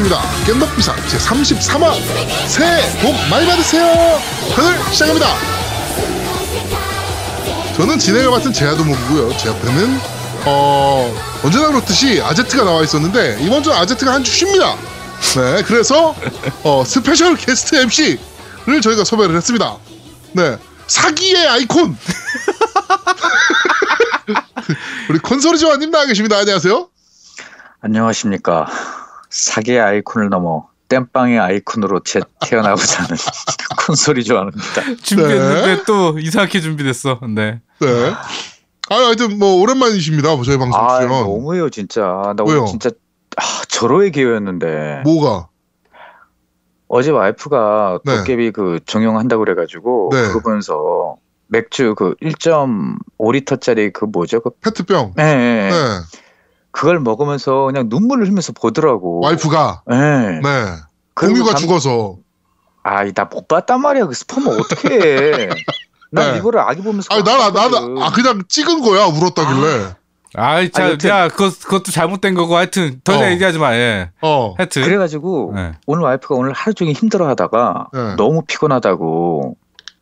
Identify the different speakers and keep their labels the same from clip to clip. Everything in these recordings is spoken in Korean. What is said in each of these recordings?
Speaker 1: 있습니다. 겜덕비상 제33화 새해 복 많이 받으세요. 편을 시작합니다. 저는 진행을 맡은 제아도목이고요. 제 옆에는 어, 언제나 그렇듯이 아제트가 나와 있었는데 이번 주 아제트가 한 주 쉽니다. 네, 그래서 어, special 게스트 MC를 저희가 섭외를 했습니다. 네, 사기의 아이콘 우리 콘솔이 조아님 나와 계십니다. 안녕하세요.
Speaker 2: 안녕하십니까. 사기의 아이콘을 넘어 땜빵의 아이콘으로 제, 태어나고자 하는 콘솔이 좋아합니다.
Speaker 3: 준비했는데
Speaker 1: 네.
Speaker 3: 또 이상하게 준비됐어. 네.
Speaker 1: 네. 아, 하여튼 뭐 오랜만이십니다. 저희 방송
Speaker 2: 아,
Speaker 1: 출연.
Speaker 2: 너무해요, 진짜. 나
Speaker 1: 왜요?
Speaker 2: 오늘 진짜 아, 절호의 기회였는데
Speaker 1: 뭐가?
Speaker 2: 어제 와이프가
Speaker 1: 네.
Speaker 2: 도깨비 그 종영한다고 그래가지고
Speaker 1: 네.
Speaker 2: 그거 보면서 맥주 그 1.5리터짜리 그 뭐죠? 그
Speaker 1: 페트병.
Speaker 2: 네, 네.
Speaker 1: 네.
Speaker 2: 그걸 먹으면서 그냥 눈물을 흘리면서 보더라고.
Speaker 1: 와이프가.
Speaker 2: 네.
Speaker 1: 네. 공유가
Speaker 2: 감-
Speaker 1: 죽어서.
Speaker 2: 아이 나 못 봤단 말이야. 그 스포면 어떡해. 난
Speaker 1: 네.
Speaker 2: 이거를 아기 보면서
Speaker 1: 아니, 난,
Speaker 2: 봤거든.
Speaker 1: 아, 그냥 찍은 거야. 울었다길래.
Speaker 3: 아이, 자,
Speaker 2: 아니,
Speaker 3: 야, 그거, 그것도 잘못된 거고, 하여튼, 더 이상
Speaker 1: 어.
Speaker 3: 얘기하지 마, 예.
Speaker 1: 어.
Speaker 3: 하여튼.
Speaker 2: 그래가지고
Speaker 3: 네.
Speaker 2: 오늘 와이프가 오늘 하루 종일 힘들어 하다가
Speaker 1: 네.
Speaker 2: 너무 피곤하다고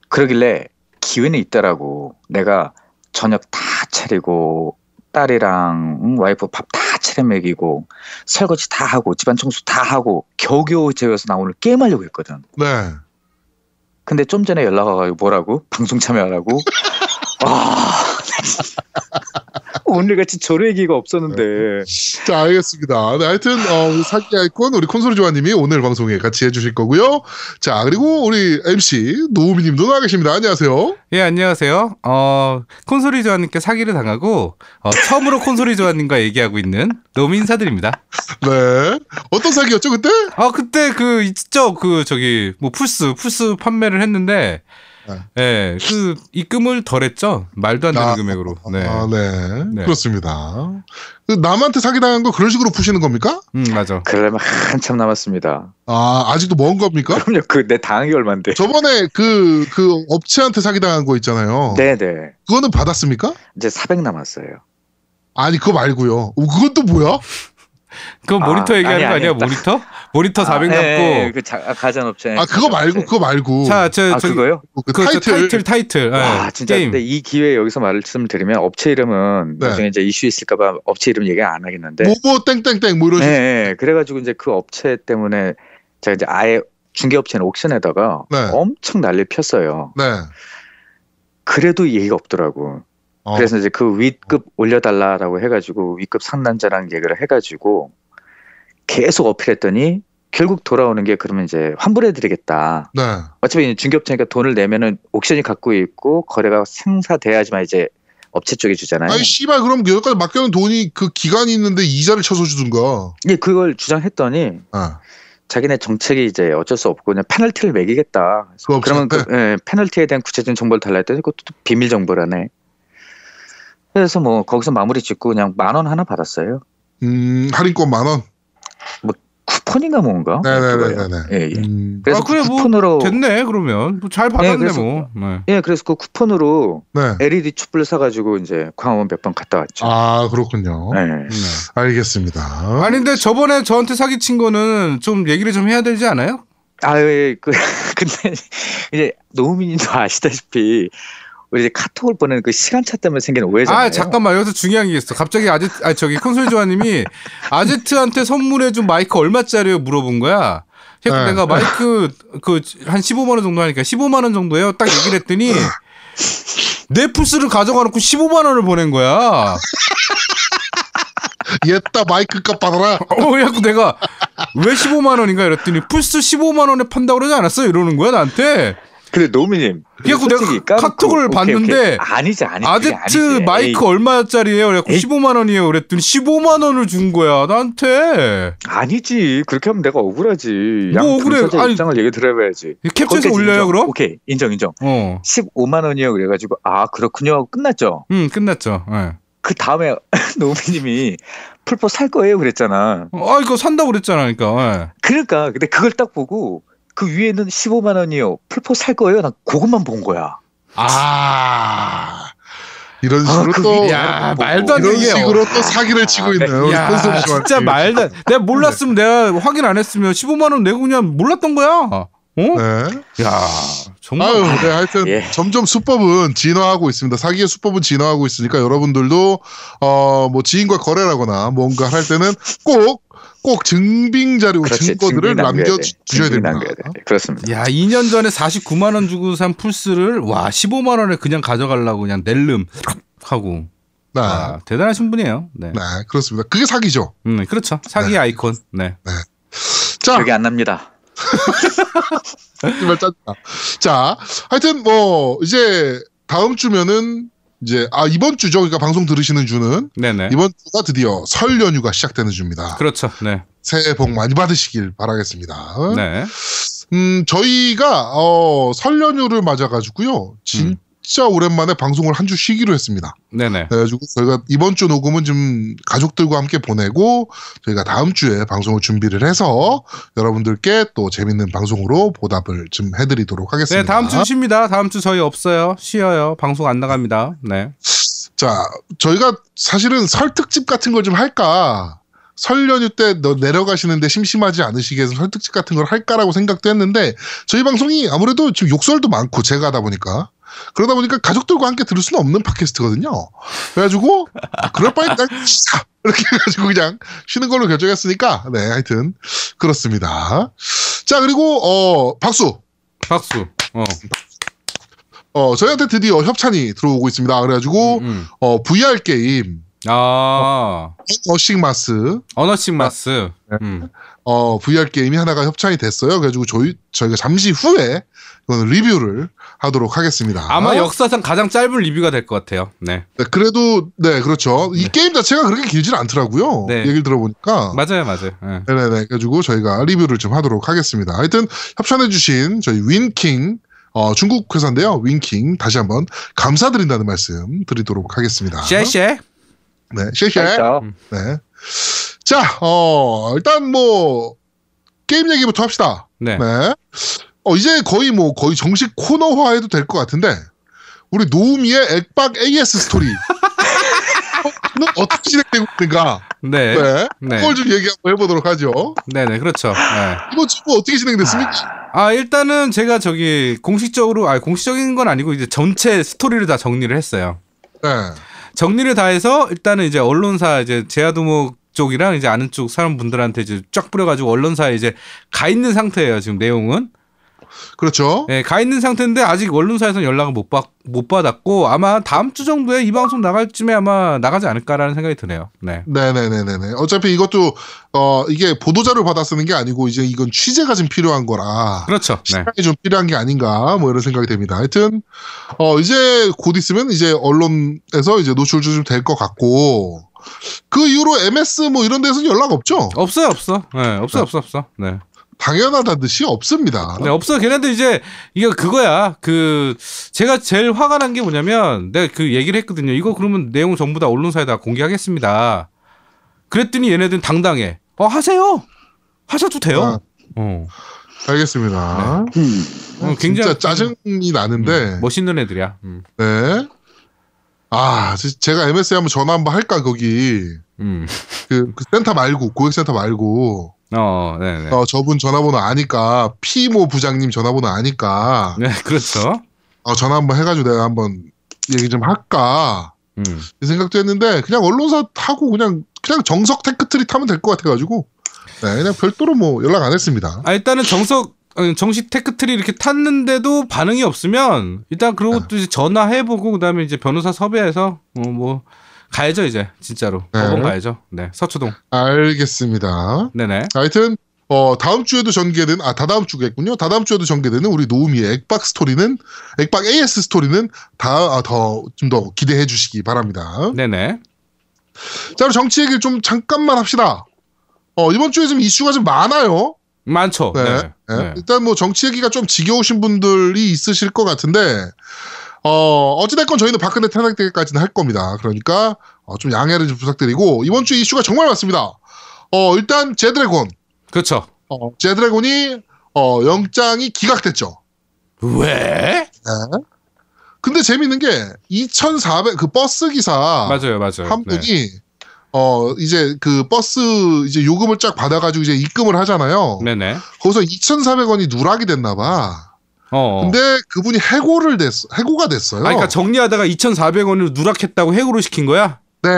Speaker 2: 그러길래 기회는 있다라고 내가 저녁 다 차리고 딸이랑 응, 와이프 밥 다 차려 먹이고 설거지 다 하고 집안 청소 다 하고 겨우겨우 재워서 나 오늘 게임하려고 했거든.
Speaker 1: 네.
Speaker 2: 근데 좀 전에 연락 와가지고 뭐라고 방송 참여하라고. 아 오늘 같이 조례 기가 없었는데.
Speaker 1: 자, 알겠습니다. 네, 하여튼, 어, 우리 사기 아이콘, 우리 콘솔이 조아님이 오늘 방송에 같이 해주실 거고요. 자, 그리고 우리 MC 노우미 님도 나와 계십니다. 안녕하세요.
Speaker 3: 예, 안녕하세요. 어, 콘솔이 조아님께 사기를 당하고, 어, 처음으로 콘솔이 조아님과 얘기하고 있는 너무 인사드립니다.
Speaker 1: 네. 어떤 사기였죠, 그때?
Speaker 3: 아, 그때 그, 있죠. 그, 저기, 뭐, 풀스, 풀스 판매를 했는데,
Speaker 1: 네.
Speaker 3: 예, 그, 입금을 덜 했죠. 말도 안 되는
Speaker 1: 아,
Speaker 3: 금액으로. 네.
Speaker 1: 아, 네.
Speaker 3: 네.
Speaker 1: 그렇습니다. 그 남한테 사기당한 거 그런 식으로 푸시는 겁니까?
Speaker 3: 음, 맞아.
Speaker 2: 그러려면 한참 남았습니다.
Speaker 1: 아, 아직도 먼 겁니까?
Speaker 2: 그럼요. 그 내 당한 게 얼만데.
Speaker 1: 저번에 그, 그 업체한테 사기당한 거 있잖아요.
Speaker 2: 네네.
Speaker 1: 그거는 받았습니까?
Speaker 2: 이제 400 남았어요.
Speaker 1: 아니, 그거 말고요. 어, 그건 또 뭐야?
Speaker 3: 그건
Speaker 2: 아,
Speaker 3: 모니터 얘기하는
Speaker 2: 아니,
Speaker 3: 거 아니야?
Speaker 2: 아니,
Speaker 3: 모니터? 모니터 400
Speaker 2: 아,
Speaker 3: 남고.
Speaker 2: 예, 예, 그 자, 아, 가전업체.
Speaker 1: 아, 그거 말고, 그거 말고.
Speaker 3: 자, 저,
Speaker 2: 아
Speaker 3: 저기,
Speaker 2: 그거요?
Speaker 1: 그
Speaker 3: 그, 저
Speaker 1: 타이틀.
Speaker 3: 타이틀, 타이틀.
Speaker 2: 와
Speaker 3: 예,
Speaker 2: 진짜
Speaker 3: 게임.
Speaker 2: 근데 이 기회에 여기서 말씀을 드리면 업체 이름은
Speaker 1: 네.
Speaker 2: 나중에 이제 이슈 있을까봐 업체 이름 얘기 안 하겠는데.
Speaker 1: 뭐뭐 땡땡땡 뭐 이런
Speaker 2: 네. 네. 그래가지고 이제 그 업체 때문에 제가 이제 아예 중개업체는 옥션에다가
Speaker 1: 네.
Speaker 2: 엄청 난리 폈어요.
Speaker 1: 네.
Speaker 2: 그래도 얘기가 없더라고.
Speaker 1: 어.
Speaker 2: 그래서 이제 그 윗급 올려달라라고 해가지고 윗급 상단자랑 얘기를 해가지고 계속 어필했더니 결국 돌아오는 게 그러면 이제 환불해드리겠다.
Speaker 1: 네.
Speaker 2: 어차피 중개업체니까 돈을 내면은 옥션이 갖고 있고 거래가 생사돼야지만 이제 업체 쪽에 주잖아요.
Speaker 1: 아니, 씨발, 그럼 여기까지 맡겨놓은 돈이 그 기간이 있는데 이자를 쳐서 주든가.
Speaker 2: 예, 그걸 주장했더니
Speaker 1: 아,
Speaker 2: 자기네 정책이 이제 어쩔 수 없고 그냥 페널티를 매기겠다.
Speaker 1: 그.
Speaker 2: 그러면 그 예, 페널티에 대한 구체적인 정보를 달라 했더니 그것도 또 비밀 정보라네. 그래서 뭐 거기서 마무리 짓고 그냥 만 원 하나 받았어요.
Speaker 1: 음, 할인권 만 원.
Speaker 2: 쿠폰인가 뭔가?
Speaker 1: 네네네네.
Speaker 2: 예, 예.
Speaker 1: 음,
Speaker 2: 그래서
Speaker 3: 아, 그래,
Speaker 2: 그
Speaker 3: 뭐,
Speaker 2: 쿠폰으로
Speaker 3: 됐네, 그러면. 뭐 잘 받았네,
Speaker 2: 그래서-
Speaker 3: 뭐. 네.
Speaker 2: 예, 그래서 그 쿠폰으로
Speaker 1: 네.
Speaker 2: LED 촛불 사가지고 이제 광화문 몇 번 갔다 왔죠.
Speaker 1: 아, 그렇군요.
Speaker 2: 예.
Speaker 3: 네.
Speaker 1: 알겠습니다.
Speaker 3: 아니, 근데 저번에 저한테 사기친 거는 좀 얘기를 좀 해야 되지 않아요?
Speaker 2: 아, 예, 그, 근데 이제 노우미님도 아시다시피 우리 이제 카톡을 보내는 그 시간차 때문에 생긴 오해잖아요.
Speaker 3: 아, 잠깐만. 여기서 중요한 게 있어. 갑자기 아제트, 아, 저기, 콘솔 조아님이 아제트한테 선물해 준 마이크 얼마짜리요? 물어본 거야. 그래서
Speaker 1: 네.
Speaker 3: 내가 마이크 그 한 15만 원 정도 하니까 15만 원 정도예요. 딱 얘기를 했더니 내 플스를 가져가 놓고 15만 원을 보낸 거야.
Speaker 1: 옛다 마이크 값 받아라.
Speaker 3: 어, 그래갖고 내가 왜 15만 원인가 이랬더니 플스 15만 원에 판다고 그러지 않았어? 이러는 거야 나한테.
Speaker 2: 근데 노우미님.
Speaker 3: 그래갖고 내가
Speaker 2: 솔직히 까놓고-
Speaker 3: 카톡을
Speaker 2: 오케이,
Speaker 3: 봤는데
Speaker 2: 오케이. 아니지, 아니지.
Speaker 3: 아제트
Speaker 2: 아니지.
Speaker 3: 마이크
Speaker 2: 에이,
Speaker 3: 얼마짜리예요? 그래갖고
Speaker 2: 에이.
Speaker 3: 15만 원이에요. 그랬더니 15만 원을 준 거야 나한테.
Speaker 2: 아니지. 그렇게 하면 내가 억울하지. 뭐양
Speaker 3: 억울해. 아니,
Speaker 2: 입장을 얘기 들어봐야지.
Speaker 3: 캡처해서 올려요
Speaker 2: 인정.
Speaker 3: 그럼?
Speaker 2: 오케이, 인정, 인정.
Speaker 3: 어,
Speaker 2: 15만 원이요. 그래가지고 아 그렇군요. 끝났죠.
Speaker 3: 음 끝났죠. 예.
Speaker 2: 그 다음에 노우미님이 풀포 살 거예요. 그랬잖아.
Speaker 3: 어, 아 이거 산다고 그랬잖아, 그러니까. 예.
Speaker 2: 그러니까 근데 그걸 딱 보고 그 위에는 15만 원이요. 풀포 살 거예요. 난 그것만 본 거야.
Speaker 1: 아. 이런
Speaker 2: 아,
Speaker 1: 식으로 그또
Speaker 3: 야,
Speaker 2: 보고.
Speaker 3: 말도 안
Speaker 1: 이런
Speaker 3: 되게
Speaker 1: 식으로 또 사기를 치고 있는 우리
Speaker 3: 야, 진짜 말도 안- 내가 몰랐으면 내가 확인 안 했으면 15만 원 내고 그냥 몰랐던 거야. 어?
Speaker 1: 네.
Speaker 3: 야, 정말
Speaker 1: 아유, 네, 하여튼
Speaker 2: 예.
Speaker 1: 점점 수법은 진화하고 있습니다. 사기의 수법은 진화하고 있으니까 여러분들도 어 뭐 지인과 거래라거나 뭔가 할 때는 꼭 꼭 증빙 자료,
Speaker 2: 그렇지,
Speaker 1: 증거들을
Speaker 2: 증빙 남겨야
Speaker 1: 남겨
Speaker 2: 돼.
Speaker 1: 주셔야
Speaker 2: 증빙
Speaker 1: 됩니다.
Speaker 2: 남겨야 돼. 그렇습니다.
Speaker 3: 야, 2년 전에 49만 원 주고 산 플스를 와, 15만 원에 그냥 가져가려고 그냥 낼름 하고.
Speaker 1: 네.
Speaker 3: 아, 대단하신 분이에요. 네.
Speaker 1: 네, 그렇습니다. 그게 사기죠.
Speaker 3: 음, 그렇죠. 사기
Speaker 1: 네.
Speaker 3: 아이콘. 네.
Speaker 1: 자,
Speaker 2: 기억이 안 납니다.
Speaker 1: 정말 짜증나. 자, 하여튼 뭐 이제 다음 주면은 이제 아 이번 주죠. 그러니까 방송 들으시는 주는
Speaker 3: 네네.
Speaker 1: 이번 주가 드디어 설 연휴가 시작되는 주입니다.
Speaker 3: 그렇죠. 네.
Speaker 1: 새해 복 많이 받으시길 바라겠습니다.
Speaker 3: 네.
Speaker 1: 음, 저희가 어, 설 연휴를 맞아 가지고요. 진 짜 오랜만에 방송을 한 주 쉬기로 했습니다.
Speaker 3: 네네.
Speaker 1: 그래가지고 저희가 이번 주 녹음은 좀 가족들과 함께 보내고 저희가 다음 주에 방송을 준비를 해서 여러분들께 또 재밌는 방송으로 보답을 좀 해드리도록 하겠습니다.
Speaker 3: 네, 다음 주 쉽니다. 다음 주 저희 없어요. 쉬어요. 방송 안 나갑니다. 네.
Speaker 1: 자, 저희가 사실은 설 특집 같은 걸 좀 할까. 설 연휴 때 너 내려가시는데 심심하지 않으시게 해서 설 특집 같은 걸 할까라고 생각도 했는데 저희 방송이 아무래도 지금 욕설도 많고 제가 하다 보니까 그러다 보니까 가족들과 함께 들을 수는 없는 팟캐스트거든요. 그래가지고 아, 그럴 바에 그냥 쉬자 이렇게 해가지고 그냥 쉬는 걸로 결정했으니까 네 하여튼 그렇습니다. 자 그리고 어 박수
Speaker 3: 박수. 어.
Speaker 1: 어 저희한테 드디어 협찬이 들어오고 있습니다. 그래가지고
Speaker 3: 음.
Speaker 1: 어 VR 게임
Speaker 3: 아.
Speaker 1: 어식마스
Speaker 3: 언어식 마스. 음.
Speaker 1: 어, VR 게임이 하나가 협찬이 됐어요. 그래가지고 저희, 저희가 잠시 후에 이거는 리뷰를 하도록 하겠습니다.
Speaker 3: 아마 역사상 가장 짧은 리뷰가 될 것 같아요. 네.
Speaker 1: 네, 그래도, 네, 그렇죠. 이 게임 자체가 그렇게 길진 않더라고요.
Speaker 3: 네.
Speaker 1: 얘기를 들어보니까.
Speaker 3: 맞아요, 맞아요. 네.
Speaker 1: 네네네. 그래가지고 저희가 리뷰를 좀 하도록 하겠습니다. 하여튼 협찬해주신 저희 윈킹, 어, 중국 회사인데요. 윈킹. 다시 한번 감사드린다는 말씀 드리도록 하겠습니다.
Speaker 3: 谢谢.
Speaker 1: 네,
Speaker 2: 谢谢.
Speaker 1: 네. 자, 어, 일단 뭐, 게임 얘기부터 합시다.
Speaker 3: 네.
Speaker 1: 네. 어, 이제 거의 뭐, 거의 정식 코너화해도 될 것 같은데, 우리 노우미의 액박 AS 스토리. 는 어떻게 진행되고 있는가?
Speaker 3: 네.
Speaker 1: 네.
Speaker 3: 네.
Speaker 1: 그걸 좀 얘기 한번 해보도록 하죠.
Speaker 3: 네, 네. 그렇죠. 네.
Speaker 1: 이번 주 어떻게 진행됐습니까?
Speaker 3: 아, 일단은 제가 저기 공식적으로 아, 공식적인 건 아니고 이제 전체 스토리를 다 정리를 했어요.
Speaker 1: 네.
Speaker 3: 정리를 다 해서 일단은 이제 언론사 이제 제아두목 쪽이랑 이제 아는 쪽 사람 분들한테 이제 쫙 뿌려가지고 언론사에 이제 가 있는 상태예요 지금 내용은
Speaker 1: 그렇죠.
Speaker 3: 예, 가 있는 상태인데 아직 언론사에서는 연락을 못 받 못 받았고 아마 다음 주 정도에 이 방송 나갈 쯤에 아마 나가지 않을까라는 생각이 드네요. 네.
Speaker 1: 네네네네네. 어차피 이것도, 어, 이게 보도자료 받아 쓰는 게 아니고, 이제 이건 취재가 좀 필요한 거라.
Speaker 3: 그렇죠. 네.
Speaker 1: 시간이 좀 필요한 게 아닌가 뭐 이런 생각이 됩니다. 하여튼 어 이제 곧 있으면 이제 언론에서 이제 노출 좀 될 것 같고 그 이후로 MS 뭐 이런 데서 연락 없죠?
Speaker 3: 없어요, 없어. 네, 없어, 없어, 없어. 네.
Speaker 1: 당연하다듯이 없습니다.
Speaker 3: 네, 없어. 걔네들 이제 이게 그거야. 그 제가 제일 화가 난 게 뭐냐면 내가 그 얘기를 했거든요. 이거 그러면 내용 전부 다 언론사에 다 공개하겠습니다. 그랬더니 얘네들은 당당해. 어 하세요. 하셔도 돼요.
Speaker 1: 아,
Speaker 3: 어.
Speaker 1: 알겠습니다.
Speaker 2: 음.
Speaker 3: 어,
Speaker 1: 진짜 짜증이 나는데
Speaker 3: 음, 멋있는 애들이야. 음.
Speaker 1: 네. 아 지- 제가 MS에 한번 전화 한번 할까 거기
Speaker 3: 음.
Speaker 1: 그, 그 센터 말고 고객센터 말고
Speaker 3: 어, 네, 네.
Speaker 1: 어 저분 전화번호 아니까 피모 부장님 전화번호 아니까
Speaker 3: 네, 그렇죠.
Speaker 1: 어, 전화 한번 해가지고 내가 한번 얘기 좀 할까
Speaker 3: 음.
Speaker 1: 이 생각도 했는데 그냥 언론사 타고 그냥 그냥 정석 tech tree 타면 될 것 같아가지고 네, 그냥 별도로 뭐 연락 안 했습니다.
Speaker 3: 아 일단은 정석 어, 정식 tech tree 이렇게 탔는데도 반응이 없으면 일단 그러고 또 이제 전화해보고 그다음에 이제 변호사 섭외해서 어, 뭐 가야죠 이제 진짜로
Speaker 1: 네.
Speaker 3: 법원 가야죠. 네 서초동.
Speaker 1: 알겠습니다.
Speaker 3: 네네.
Speaker 1: 하여튼 어 다음 주에도 전개된 아 다다음 주겠군요. 다다음 주에도 전개되는 우리 노우미의 액박 스토리는 액박 AS 스토리는 다더좀 더 기대해 주시기 바랍니다.
Speaker 3: 네네.
Speaker 1: 자 그럼 정치 얘기를 좀 잠깐만 합시다. 어 이번 주에 좀 이슈가 좀 많아요.
Speaker 3: 많죠.
Speaker 1: 네.
Speaker 3: 네.
Speaker 1: 네.
Speaker 3: 네.
Speaker 1: 일단 뭐 정치 얘기가 좀 지겨우신 분들이 있으실 것 같은데, 어, 어찌됐건 저희는 박근혜 탄핵 때까지는 할 겁니다. 그러니까, 어, 좀 양해를 좀 부탁드리고, 이번 주 이슈가 정말 많습니다. 어, 일단, 제드래곤.
Speaker 3: 그렇죠.
Speaker 1: 어, 제드래곤이, 어, 영장이 기각됐죠.
Speaker 3: 왜?
Speaker 1: 네. 근데 재밌는 게 2,400 그 버스 기사
Speaker 3: 맞아요, 맞아요.
Speaker 1: 한
Speaker 3: 네.
Speaker 1: 분이 어 이제 그 버스 이제 요금을 쫙 받아가지고 이제 입금을 하잖아요.
Speaker 3: 네네.
Speaker 1: 거기서 2,400원이 누락이 됐나 봐.
Speaker 3: 어.
Speaker 1: 근데 그분이 해고를 됐어. 해고가 됐어요.
Speaker 3: 아, 그러니까 정리하다가 2,400원으로 누락했다고 해고를 시킨 거야?
Speaker 1: 네.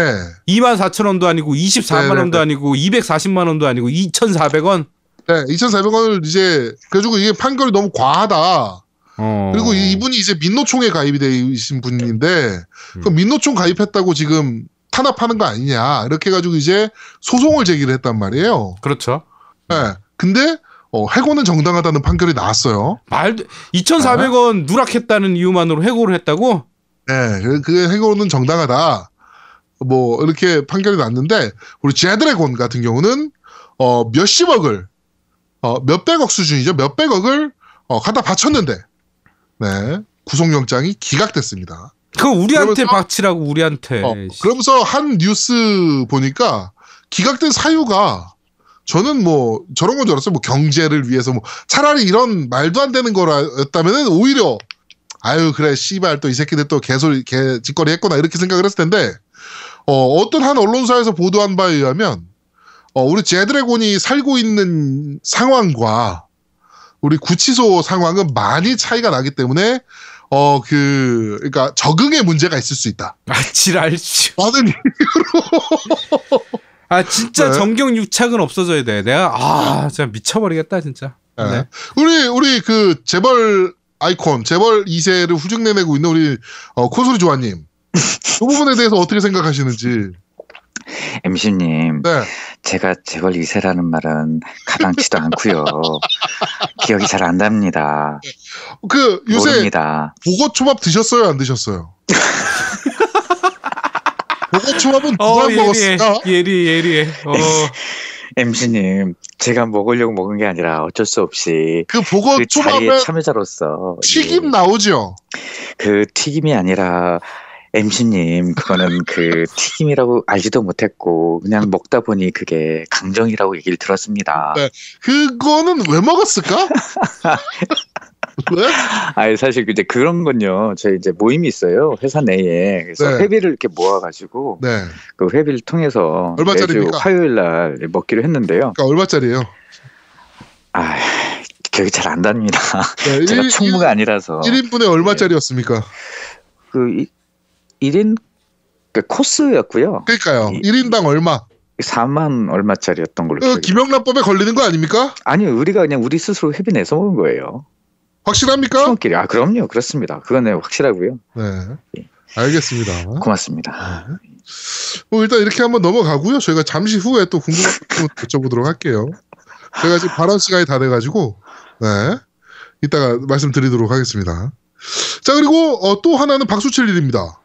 Speaker 3: 24,000원도 아니고 24만
Speaker 1: 네네네.
Speaker 3: 원도 아니고 240만 원도 아니고 2,400원.
Speaker 1: 네, 2,400원을 이제 그래가지고 이게 판결이 너무 과하다.
Speaker 3: 어.
Speaker 1: 그리고 이- 이분이 이제 민노총에 가입이 되신 분인데 그
Speaker 3: 음.
Speaker 1: 민노총 가입했다고 지금 탄압하는 거 아니냐 이렇게 해가지고 이제 소송을 제기를 했단 말이에요.
Speaker 3: 그렇죠.
Speaker 1: 네. 근데 어, 해고는 정당하다는 판결이 나왔어요.
Speaker 3: 말도 2,400원 누락했다는 이유만으로 해고를 했다고?
Speaker 1: 네, 그- 그 해고는 정당하다. 뭐 이렇게 판결이 났는데 우리 제드래곤 같은 경우는 어 몇십억을 어 몇백억 수준이죠. 몇백억을 어 갖다 바쳤는데 네 구속영장이 기각됐습니다.
Speaker 3: 그거 우리한테
Speaker 1: 그러면서-
Speaker 3: 바치라고 우리한테.
Speaker 1: 어, 그러면서 한 뉴스 보니까 기각된 사유가 저는 뭐 저런 건 줄 알았어요. 뭐 경제를 위해서 뭐 차라리 이런 말도 안 되는 거라였다면은 오히려 아유 그래 씨발 또 이 새끼들 또 개소리 개 짓거리 했구나 이렇게 생각을 했을 텐데 어 어떤 한 언론사에서 보도한 바에 의하면 어 우리 제드래곤이 살고 있는 상황과 우리 구치소 상황은 많이 차이가 나기 때문에 어 그 그러니까 적응에 문제가 있을 수 있다.
Speaker 3: 아, 지랄. 씨.
Speaker 1: 많은
Speaker 3: 아, 진짜
Speaker 1: 네.
Speaker 3: 정경 유착은 없어져야 돼. 내가 아, 진짜 미쳐버리겠다, 진짜.
Speaker 1: 예.
Speaker 3: 네.
Speaker 1: 우리 우리 그 재벌 아이콘 재벌 2세를 후증 내내고 있는 우리 어, 코소리 조아님 이 부분에 대해서 어떻게 생각하시는지
Speaker 2: MC님,
Speaker 1: 네
Speaker 2: 제가 재벌 2세라는 말은 가당치도 않고요. 기억이 잘 안 납니다.
Speaker 1: 그 요새
Speaker 2: 모릅니다.
Speaker 1: 보고 초밥 드셨어요 안 드셨어요? 보고 초밥은 누가
Speaker 3: 어, 예리해.
Speaker 1: 먹었을까?
Speaker 3: 예리, 예리해. 어.
Speaker 2: MC님, 제가 먹으려고 먹은 게 아니라 어쩔 수 없이
Speaker 1: 그 보고
Speaker 2: 그
Speaker 1: 초밥에
Speaker 2: 참여자로서
Speaker 1: 튀김
Speaker 2: 예,
Speaker 1: 나오죠.
Speaker 2: 그 튀김이 아니라 MC님 그거는 그 튀김이라고 알지도 못했고 그냥 먹다 보니 그게 강정이라고 얘기를 들었습니다.
Speaker 1: 네. 그거는 왜 먹었을까? 왜?
Speaker 2: 아니 사실 이제 그런 건요. 저희 이제 모임이 있어요 회사 내에 그래서
Speaker 1: 네.
Speaker 2: 회비를 이렇게 모아 가지고
Speaker 1: 네.
Speaker 2: 그 회비를 통해서
Speaker 1: 얼마짜리입니까?
Speaker 2: 화요일 날 먹기로 했는데요.
Speaker 1: 그러니까 얼마짜리예요?
Speaker 2: 아 기억이 잘 안 납니다.
Speaker 1: 네,
Speaker 2: 제가
Speaker 1: 일-
Speaker 2: 총무가 아니라서
Speaker 1: 1인분에 얼마짜리였습니까?
Speaker 2: 그 이- 1인 그 코스였고요.
Speaker 1: 그러니까요.
Speaker 2: 이-
Speaker 1: 1인당 얼마?
Speaker 2: 4만 얼마짜리였던 걸로
Speaker 1: 그
Speaker 2: 기억이
Speaker 1: 김영란법에 걸리는 거 아닙니까?
Speaker 2: 아니 우리가 그냥 우리 스스로 회비 내서 먹은 거예요.
Speaker 1: 확실합니까?
Speaker 2: 팀원끼리. 아 그럼요, 그렇습니다. 그건 네, 확실하고요.
Speaker 1: 네.
Speaker 2: 예.
Speaker 1: 알겠습니다.
Speaker 2: 고맙습니다.
Speaker 1: 뭐 일단 이렇게 한번 넘어가고요. 저희가 잠시 후에 또 궁금한 거 여쭤보도록 할게요. 저희가 지금 발언 시간이 다 돼가지고, 네. 이따가 말씀드리도록 하겠습니다. 자, 그리고 어, 또 하나는 박수칠 일입니다.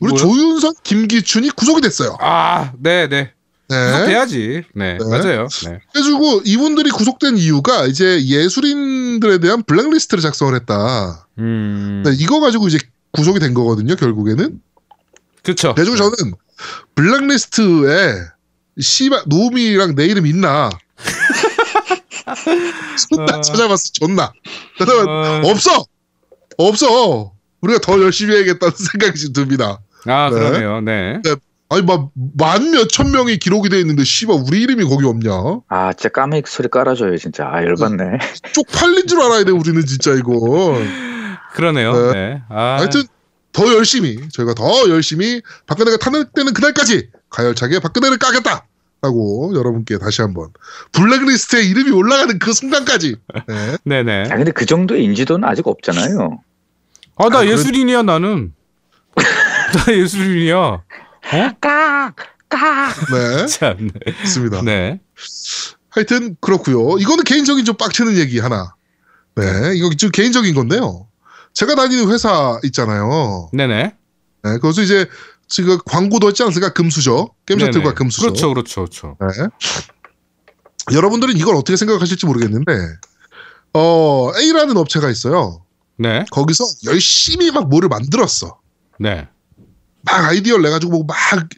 Speaker 1: 우리
Speaker 3: 뭐요?
Speaker 1: 조윤선, 김기춘이 구속이 됐어요.
Speaker 3: 아, 네, 네.
Speaker 1: 네.
Speaker 3: 돼야지. 네,
Speaker 1: 네.
Speaker 3: 맞아요. 네.
Speaker 1: 그래가지고 이분들이 구속된 이유가 이제 예술인들에 대한 블랙리스트를 작성을 했다.
Speaker 3: 음.
Speaker 1: 네, 이거 가지고 이제 구속이 된 거거든요, 결국에는.
Speaker 3: 그렇죠.
Speaker 1: 그래가지고 저는 블랙리스트에 씨발 노미랑 내 이름 있나? 존나
Speaker 3: 어.
Speaker 1: 찾아봤어, 존나.
Speaker 3: 어,
Speaker 1: 없어, 없어. 우리가 더 열심히 해야겠다는 생각이 좀 듭니다.
Speaker 3: 아,
Speaker 1: 네.
Speaker 3: 그러네요. 네.
Speaker 1: 아니 막만 몇천 명이 기록이 돼 있는데 씨발 우리 이름이 거기 없냐?
Speaker 2: 아 진짜 까메익 소리 깔아줘요 진짜. 아 열받네.
Speaker 1: 쪽팔린 줄 알아야 돼 우리는 진짜 이거.
Speaker 3: 그러네요.
Speaker 1: 네.
Speaker 3: 네. 아,
Speaker 1: 하여튼 더 열심히 저희가 더 열심히 박근혜가 탄핵되는 그날까지 가열차게 박근혜를 까겠다. 라고 여러분께 다시 한번 블랙리스트에 이름이 올라가는 그 순간까지 네.
Speaker 3: 네네.
Speaker 2: 아 근데 그 정도의 인지도는 아직 없잖아요.
Speaker 3: 아, 나
Speaker 1: 아, 그래-
Speaker 3: 예술인이야, 나는. 나 예술인이야. 어?
Speaker 2: 깍 깍.
Speaker 1: 네,
Speaker 3: 참.
Speaker 1: 있습니다.
Speaker 3: 네.
Speaker 1: 하여튼 그렇고요. 이거는 개인적인 좀 빡치는 얘기 하나. 네, 이거 좀 개인적인 건데요. 제가 다니는 회사 있잖아요.
Speaker 3: 네네.
Speaker 1: 네, 거기서 이제 지금 광고도 했지 않습니까? 금수저 게임셔틀과
Speaker 3: 네네.
Speaker 1: 금수저.
Speaker 3: 그렇죠, 그렇죠, 그렇죠.
Speaker 1: 네. 여러분들은 이걸 어떻게 생각하실지 모르겠는데, 어, A라는 업체가 있어요.
Speaker 3: 네.
Speaker 1: 거기서 열심히 막 뭐를 만들었어.
Speaker 3: 네.
Speaker 1: 막 아이디어를 내가지고 막한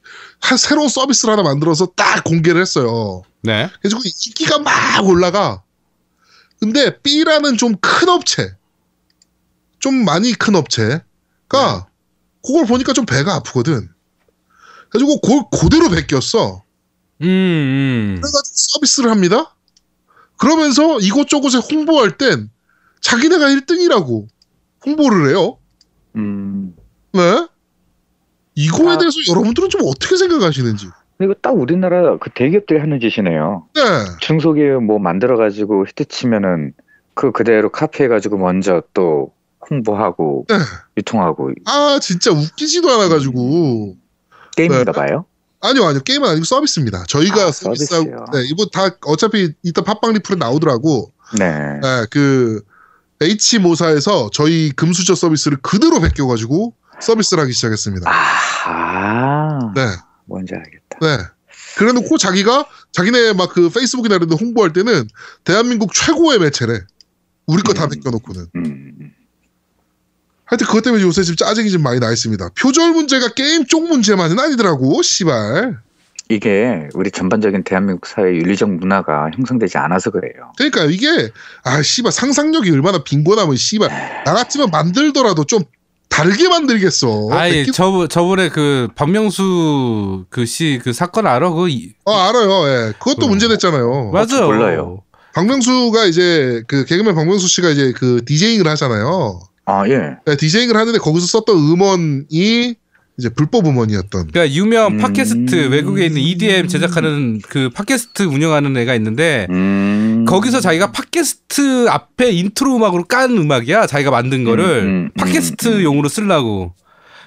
Speaker 1: 새로운 서비스를 하나 만들어서 딱 공개를 했어요.
Speaker 3: 네.
Speaker 1: 그래서 인기가 막 올라가. 근데 B라는 좀 큰 업체, 좀 많이 큰 업체, 그러니까 그걸 보니까 좀 배가 아프거든. 그래가지고 그걸 그대로 베꼈어.
Speaker 3: 음, 음.
Speaker 1: 그래가지고 서비스를 합니다. 그러면서 이곳저곳에 홍보할 땐 자기네가 1등이라고 홍보를 해요.
Speaker 2: 음.
Speaker 1: 네? 이거에
Speaker 2: 아.
Speaker 1: 대해서 여러분들은 좀 어떻게 생각하시는지.
Speaker 2: 이거 딱 우리나라 그 대기업들이 하는 짓이네요.
Speaker 1: 네.
Speaker 2: 중소기업 뭐 만들어가지고 히트 치면은 그 그대로 카피해가지고 먼저 또 홍보하고
Speaker 1: 네.
Speaker 2: 유통하고
Speaker 1: 아 진짜 웃기지도 않아가지고
Speaker 2: 게임인가
Speaker 1: 네.
Speaker 2: 봐요.
Speaker 1: 아니요 아니요 게임은 아니고 서비스입니다. 저희가
Speaker 2: 아,
Speaker 1: 서비스하고. 네, 이번 다 어차피 이따 팟빵 리플에 나오더라고.
Speaker 2: 네.
Speaker 1: 네, 그 H 모사에서 저희 금수저 서비스를 그대로 베껴가지고 서비스를 하기 시작했습니다.
Speaker 2: 아,
Speaker 1: 네,
Speaker 2: 뭔지 알겠다.
Speaker 1: 네. 그래놓고 자기가 자기네 막 그 페이스북이나 이런 데 홍보할 때는 대한민국 최고의 매체래. 우리 거다
Speaker 2: 음.
Speaker 1: 베껴놓고는.
Speaker 2: 음.
Speaker 1: 하여튼 그것 때문에 요새 지금 짜증이 좀 많이 나 있습니다. 표절 문제가 게임 쪽 문제만은 아니더라고, 씨발.
Speaker 2: 이게 우리 전반적인 대한민국 사회 윤리적 문화가 형성되지 않아서 그래요.
Speaker 1: 그러니까 이게 아 씨발 상상력이 얼마나 빈곤하면 씨발 나 같으면 만들더라도 좀 다르게 만들겠어.
Speaker 3: 아니
Speaker 1: 베끼-
Speaker 3: 저 저번에 그 박명수 그 씨 그 사건 알아? 그 이-
Speaker 1: 어 알아요. 예. 그것도
Speaker 3: 어.
Speaker 1: 문제됐잖아요.
Speaker 3: 맞아요.
Speaker 2: 몰라요.
Speaker 1: 박명수가 이제 그 개그맨 박명수 씨가 이제 그 디제잉을 하잖아요.
Speaker 2: 아, 예.
Speaker 1: 네, 디제잉을 하는데 거기서 썼던 음원이 이제 불법 음원이었던.
Speaker 3: 그러니까 유명
Speaker 2: 음.
Speaker 3: 팟캐스트 외국에 있는 EDM 제작하는 그 팟캐스트 운영하는 애가 있는데
Speaker 2: 음.
Speaker 3: 거기서 자기가 팟캐스트 앞에 인트로 음악으로 깐 음악이야. 자기가 만든 거를
Speaker 2: 음, 음,
Speaker 3: 팟캐스트용으로 쓰려고.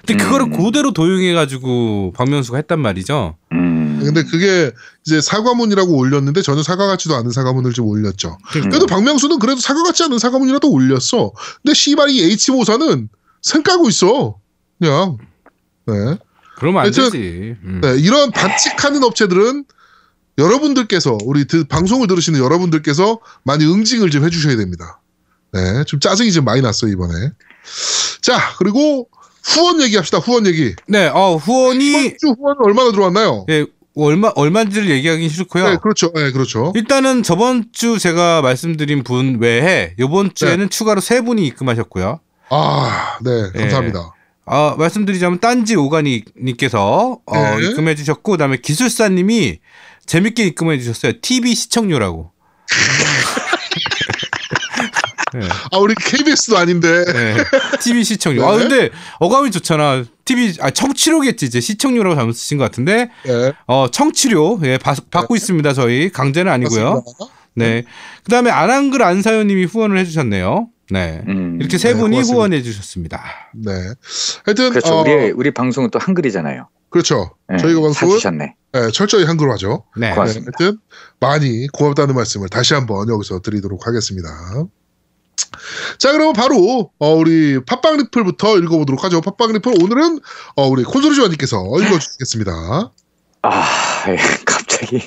Speaker 3: 근데
Speaker 2: 음.
Speaker 3: 그거를 그대로 도용해가지고 박명수가 했단 말이죠.
Speaker 2: 음.
Speaker 1: 근데 그게 이제 사과문이라고 올렸는데 전혀 사과 같지도 않은 사과문을 좀 올렸죠.
Speaker 2: 음.
Speaker 1: 그래도 박명수는 그래도 사과 같지 않은 사과문이라도 올렸어. 근데 씨발 이 H 모사는 생 까고 있어. 그냥. 네.
Speaker 3: 그러면 안 되지. 음.
Speaker 1: 네, 이런 반칙하는 업체들은 여러분들께서 우리 드- 방송을 들으시는 여러분들께서 많이 응징을 좀 해주셔야 됩니다. 네, 좀 짜증이 좀 많이 났어요 이번에. 자 그리고 후원 얘기합시다. 후원 얘기.
Speaker 3: 네, 어, 후원이
Speaker 1: 이번 주 후원 얼마나 들어왔나요?
Speaker 3: 예, 얼마 얼마인지를 얘기하기 싫고요.
Speaker 1: 네, 그렇죠. 네, 그렇죠.
Speaker 3: 일단은 저번 주 제가 말씀드린 분 외에 이번 주에는 추가로 세 분이 입금하셨고요.
Speaker 1: 아, 네, 감사합니다.
Speaker 3: 아, 말씀드리자면 딴지 오가닉님께서 어,
Speaker 1: 네.
Speaker 3: 입금해 주셨고 그다음에 기술사님이 재밌게 입금해 주셨어요. TV 시청료라고. 네,
Speaker 1: 아, 우리 KBS도 아닌데.
Speaker 3: 네. TV 시청료. 아
Speaker 1: 네.
Speaker 3: 근데 어감이 좋잖아. TV 아 청취료겠지 이제 시청료라고 잘못 쓰신 것 같은데
Speaker 1: 네,
Speaker 3: 어 청취료 예 받, 받고 있습니다 저희 강제는 아니고요.
Speaker 1: 맞습니다.
Speaker 3: 네. 그다음에 안한글 안사연님이 후원을 해주셨네요. 네.
Speaker 2: 음.
Speaker 3: 이렇게 세
Speaker 1: 네,
Speaker 3: 분이
Speaker 1: 고맙습니다.
Speaker 3: 후원해 주셨습니다.
Speaker 1: 네. 하여튼
Speaker 2: 그렇죠.
Speaker 1: 어,
Speaker 2: 우리 우리 방송은 또 한글이잖아요.
Speaker 1: 그렇죠.
Speaker 2: 네,
Speaker 1: 저희가 방송은
Speaker 2: 사주셨네.
Speaker 1: 네, 철저히 한글로 하죠.
Speaker 3: 네.
Speaker 2: 고맙습니다.
Speaker 1: 네, 하여튼 많이 고맙다는 말씀을 다시 한번 여기서 드리도록 하겠습니다. 자, 그럼 바로 어, 우리 팟빵 리플부터 읽어보도록 하죠. 팟빵 리플 오늘은 어, 우리 콘솔리조아님께서 읽어주시겠습니다.
Speaker 2: 아, 예, 갑자기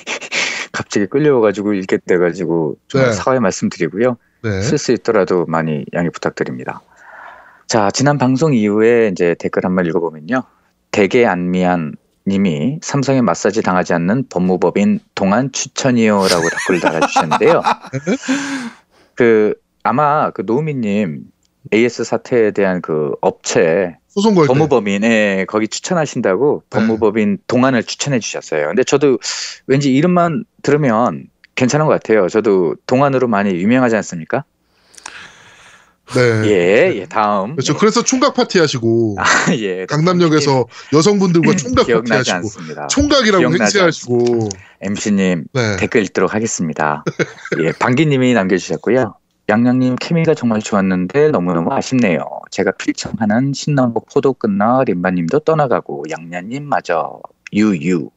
Speaker 2: 갑자기 끌려와가지고 읽게 돼가지고 좀
Speaker 1: 네.
Speaker 2: 사과의 말씀드리고요.
Speaker 1: 네,
Speaker 2: 쓸수 있더라도 많이 양해 부탁드립니다. 자, 지난 방송 이후에 이제 댓글 한 번 읽어보면요. 대개 안미안 님이 삼성에 마사지 당하지 않는 법무법인 동안 추천이요라고 댓글 달아주셨는데요. 그 아마 그 노우미님 AS 사태에 대한 그 업체. 법무법인에 거기 추천하신다고
Speaker 1: 네.
Speaker 2: 법무법인 동안을 추천해 주셨어요. 근데 저도 왠지 이름만 들으면 괜찮은 것 같아요. 저도 동안으로 많이 유명하지 않습니까?
Speaker 1: 네.
Speaker 2: 예, 예, 다음.
Speaker 1: 그렇죠. 그래서 총각 파티 하시고
Speaker 2: 아, 예.
Speaker 1: 강남역에서 여성분들과 총각 파티 하시고
Speaker 2: 않습니다.
Speaker 1: 총각이라고 행세하시고
Speaker 2: MC님
Speaker 1: 네.
Speaker 2: 댓글 읽도록 하겠습니다. 예, 방기님이 남겨주셨고요. 양양님 케미가 정말 좋았는데 너무너무 아쉽네요. 제가 필청하는 신남복 포도 끝나 림바님도 떠나가고 양양님 마저 유유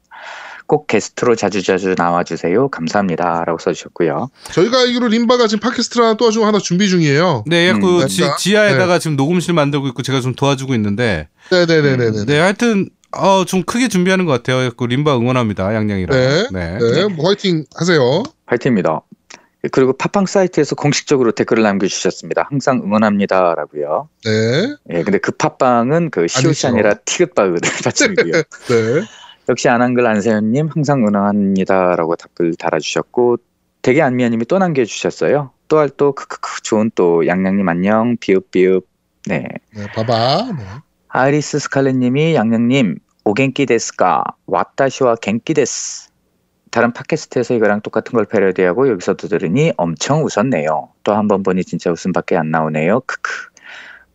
Speaker 2: 꼭 게스트로 자주자주 나와주세요. 감사합니다 라고 써주셨고요.
Speaker 1: 저희가 알기로 림바가 지금 팟캐스트를 하나 또 하나 준비 중이에요.
Speaker 3: 네,
Speaker 2: 음,
Speaker 3: 그
Speaker 1: 맞다.
Speaker 3: 지, 지하에다가 지금 녹음실 만들고 있고 제가 좀 도와주고 있는데
Speaker 1: 네네네네네.
Speaker 3: 네, 하여튼 어, 좀 크게 준비하는 것 같아요. 그 림바 응원합니다, 양양이랑.
Speaker 1: 네.
Speaker 3: 네.
Speaker 1: 네, 뭐 화이팅 하세요.
Speaker 2: 파이팅입니다. 그리고 팟빵 사이트에서 공식적으로 댓글을 남겨주셨습니다. 항상 응원합니다라고요.
Speaker 1: 네,
Speaker 2: 예, 근데 그 팟빵은 그 시옷이
Speaker 1: 아니죠.
Speaker 2: 아니라 티귿바을 받침이고요.
Speaker 1: 네.
Speaker 2: 역시 안한글 안세현님 항상 응원합니다라고 댓글 달아주셨고 되게 안미아님이 또 남겨주셨어요. 또할 또 크크크 좋은 또 양양님 안녕 비읍비읍 네
Speaker 1: 네, 봐봐. 네.
Speaker 2: 아이리스 스칼렛님이 양양님 お元気ですか 私は元気です. 다른 팟캐스트에서 이거랑 똑같은 걸 패러디하고 여기서도 들으니 엄청 웃었네요. 또 한 번 보니 진짜 웃음밖에 안 나오네요. 크크.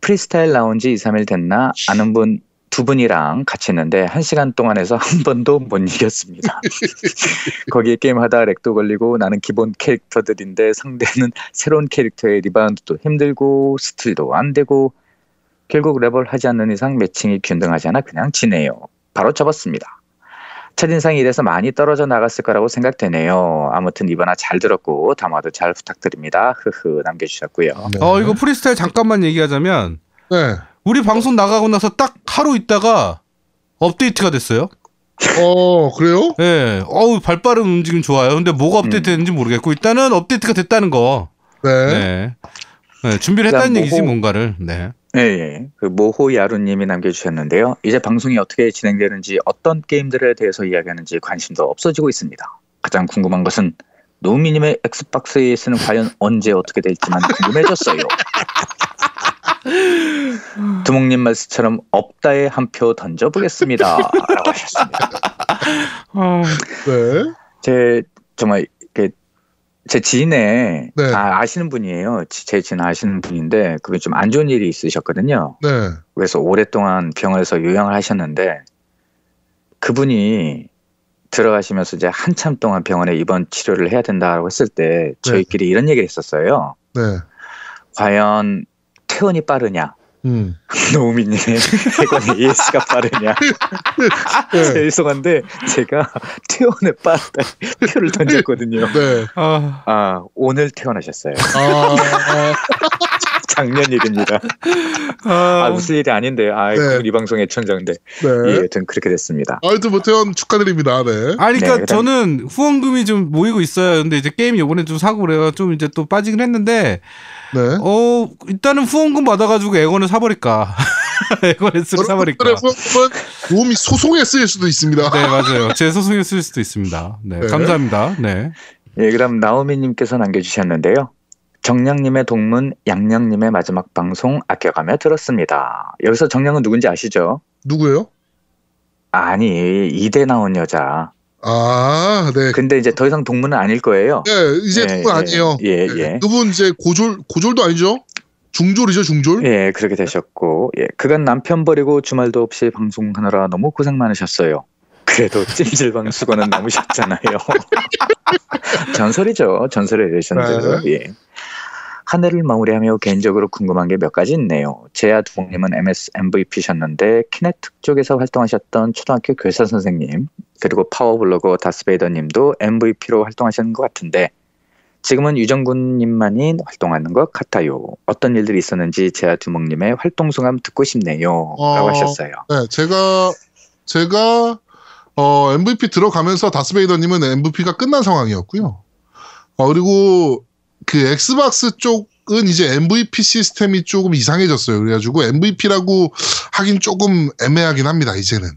Speaker 2: 프리스타일 나온 지 2, 3일 됐나 아는 분 두 분이랑 같이 했는데 한 시간 동안 해서 한 번도 못 이겼습니다. 거기에 게임하다 lag도 걸리고 나는 기본 캐릭터들인데 상대는 새로운 캐릭터의 리바운드도 힘들고 스틸도 안 되고 결국 랩을 하지 않는 이상 매칭이 균등하지 않아 그냥 지네요. 바로 접었습니다. 첫인상이 이래서 많이 떨어져 나갔을 거라고 생각되네요. 아무튼 이번화 잘 들었고 다음화도 잘 부탁드립니다. 흐흐 남겨주셨고요.
Speaker 1: 네.
Speaker 3: 어 이거 프리스타일 잠깐만 얘기하자면
Speaker 1: 네.
Speaker 3: 우리 방송 나가고 나서 딱 하루 있다가 업데이트가 됐어요.
Speaker 1: 어 그래요?
Speaker 3: 예. 어우 발빠른 움직임 좋아요. 근데 뭐가 업데이트 됐는지 모르겠고 일단은 업데이트가 됐다는 거.
Speaker 1: 네.
Speaker 3: 네. 네, 준비를 했다는 얘기지
Speaker 2: 뭐고-
Speaker 3: 뭔가를. 네.
Speaker 2: 예, 예. 그 모호 야루님이 남겨주셨는데요. 이제 방송이 어떻게 진행되는지 어떤 게임들에 대해서 이야기하는지 관심도 없어지고 있습니다. 가장 궁금한 것은 노미님의 엑스박스 AS는 과연 언제 어떻게 될지만 궁금해졌어요. 두목님 말씀처럼 없다에 한 표 던져보겠습니다. 라고 하셨습니다.
Speaker 1: 네.
Speaker 2: 제 정말 제 지인의
Speaker 1: 네.
Speaker 2: 아, 아시는 분이에요. 지- 제 지인 아시는 분인데 그게 좀 안 좋은 일이 있으셨거든요.
Speaker 1: 네.
Speaker 2: 그래서 오랫동안 병원에서 요양을 하셨는데 그분이 들어가시면서 이제 한참 동안 병원에 입원 치료를 해야 된다고 했을 때 저희끼리 이런 얘기를 했었어요.
Speaker 1: 네.
Speaker 2: 과연 퇴원이 빠르냐,
Speaker 1: 음.
Speaker 2: 노우미님의 퇴원의 AS가 빠르냐.
Speaker 1: 네.
Speaker 2: 죄송한데 제가 퇴원에 빠르다 표를 던졌거든요.
Speaker 1: 네.
Speaker 3: 아,
Speaker 2: 아 오늘 퇴원하셨어요.
Speaker 1: 아,
Speaker 2: 작년 일입니다.
Speaker 3: 아,
Speaker 2: 아 웃을 일이 아닌데 아
Speaker 1: 네.
Speaker 2: 이 방송의 천장인데 예,
Speaker 1: 네.
Speaker 2: 여튼 그렇게 됐습니다.
Speaker 1: 아무튼 뭐 태원 축하드립니다. 네.
Speaker 3: 아니, 그러니까
Speaker 2: 네,
Speaker 3: 저는 후원금이 좀 모이고 있어요. 근데 이제 게임이 요번에 좀 사고 그래가 좀 이제 또 빠지긴 했는데,
Speaker 1: 네.
Speaker 3: 어, 일단은 후원금 받아가지고 에건을 사버릴까. 에건 S를 사버릴까.
Speaker 1: 후원금은 도움이 소송에 쓰일 수도 있습니다.
Speaker 3: 네, 맞아요. 제 소송에 쓸 수도 있습니다. 네,
Speaker 1: 네.
Speaker 3: 감사합니다. 네.
Speaker 2: 예, 그럼 나오미님께서 남겨주셨는데요. 정량님의 동문, 양량님의 마지막 방송 아껴가며 들었습니다. 여기서 정량은 누군지 아시죠?
Speaker 1: 누구예요?
Speaker 2: 아니 이대 나온 여자.
Speaker 1: 아, 네.
Speaker 2: 근데 이제 더 이상 동문은 아닐 거예요.
Speaker 1: 네, 이제
Speaker 2: 예,
Speaker 1: 그분
Speaker 2: 예,
Speaker 1: 아니에요.
Speaker 2: 예,
Speaker 1: 네.
Speaker 2: 예.
Speaker 1: 그분 이제 고졸 고졸도 아니죠? 중졸이죠, 중졸.
Speaker 2: 예, 그렇게 되셨고, 예, 그간 남편 버리고 주말도 없이 방송하느라 너무 고생 많으셨어요. 그래도 찜질방 수건은 남으셨잖아요. 전설이죠, 전설의 레전드. 예. 한 해를 마무리하며 개인적으로 궁금한 게 몇 가지 있네요. 제야 두목님은 MS MVP셨는데 Kinect 쪽에서 활동하셨던 초등학교 교사 선생님 그리고 파워블로거 다스베이더님도 MVP로 활동하시는 것 같은데 지금은 유정군님만이 활동하는 것 같아요. 어떤 일들이 있었는지 제야 두목님의 활동 소감 듣고 싶네요.
Speaker 1: 어.
Speaker 2: 라고 하셨어요.
Speaker 1: 네, 제가 제가 어, MVP 들어가면서 다스베이더님은 MVP가 끝난 상황이었고요. 어, 그리고 그 엑스박스 쪽은 이제 MVP 시스템이 조금 이상해졌어요. 그래가지고 MVP라고 하긴 조금 애매하긴 합니다. 이제는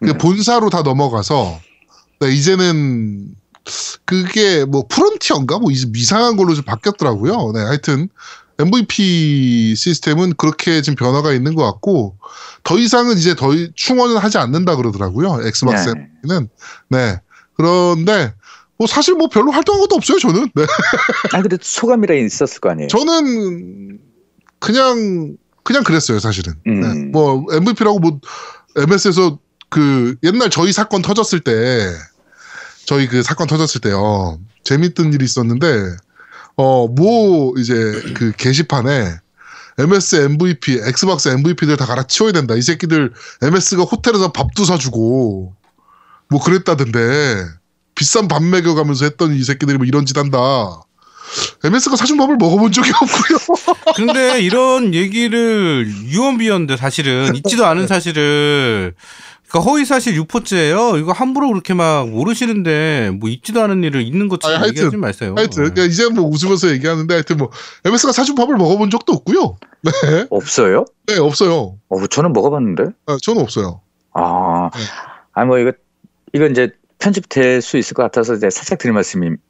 Speaker 1: 그
Speaker 2: 음.
Speaker 1: 본사로 다 넘어가서 네, 이제는 그게 뭐 프론티어인가 뭐 이- 이상한 걸로 좀 바뀌었더라고요. 네, 하여튼 MVP 시스템은 그렇게 지금 변화가 있는 것 같고 더 이상은 이제 더 이- 충원을 하지 않는다 그러더라고요. 엑스박스
Speaker 2: 네.
Speaker 1: 는 네. 그런데 뭐 사실 뭐 별로 활동한 것도 없어요. 저는. 네.
Speaker 2: 아, 그래도 소감이라 있었을 거 아니에요.
Speaker 1: 저는 그냥 그냥 그랬어요. 사실은.
Speaker 2: 음.
Speaker 1: 네. 뭐 MVP라고 뭐 MS에서 그 옛날 저희 사건 터졌을 때 저희 그 사건 터졌을 때요 재밌던 일이 있었는데 어 뭐 이제 그 게시판에 MS MVP, 엑스박스 MVP들 다 갈아치워야 된다. 이 새끼들 MS가 호텔에서 밥도 사주고 뭐 그랬다던데 비싼 밥 먹여가면서 했더니 이 새끼들이 뭐 이런 짓 한다. MS가 사준 밥을 먹어본 적이 없고요.
Speaker 3: 근데 이런 얘기를 유언비어인데 사실은 있지도 않은 사실을 그러니까 허위 사실 유포죄예요. 이거 함부로 그렇게 막 모르시는데 뭐 있지도 않은 일을 있는 것처럼
Speaker 1: 아니, 하여튼,
Speaker 3: 얘기하지 마세요.
Speaker 1: 하여튼
Speaker 3: 네.
Speaker 1: 그러니까 이제 뭐 웃으면서 얘기하는데 하여튼 뭐 MS가 사준 밥을 먹어본 적도 없고요. 네,
Speaker 2: 없어요?
Speaker 1: 네 없어요.
Speaker 2: 어, 저는 먹어봤는데.
Speaker 1: 아, 저는 없어요.
Speaker 2: 아,
Speaker 1: 네.
Speaker 2: 아, 뭐 이거, 이거 이제 편집될 수 있을 것 같아서 이제 살짝 드릴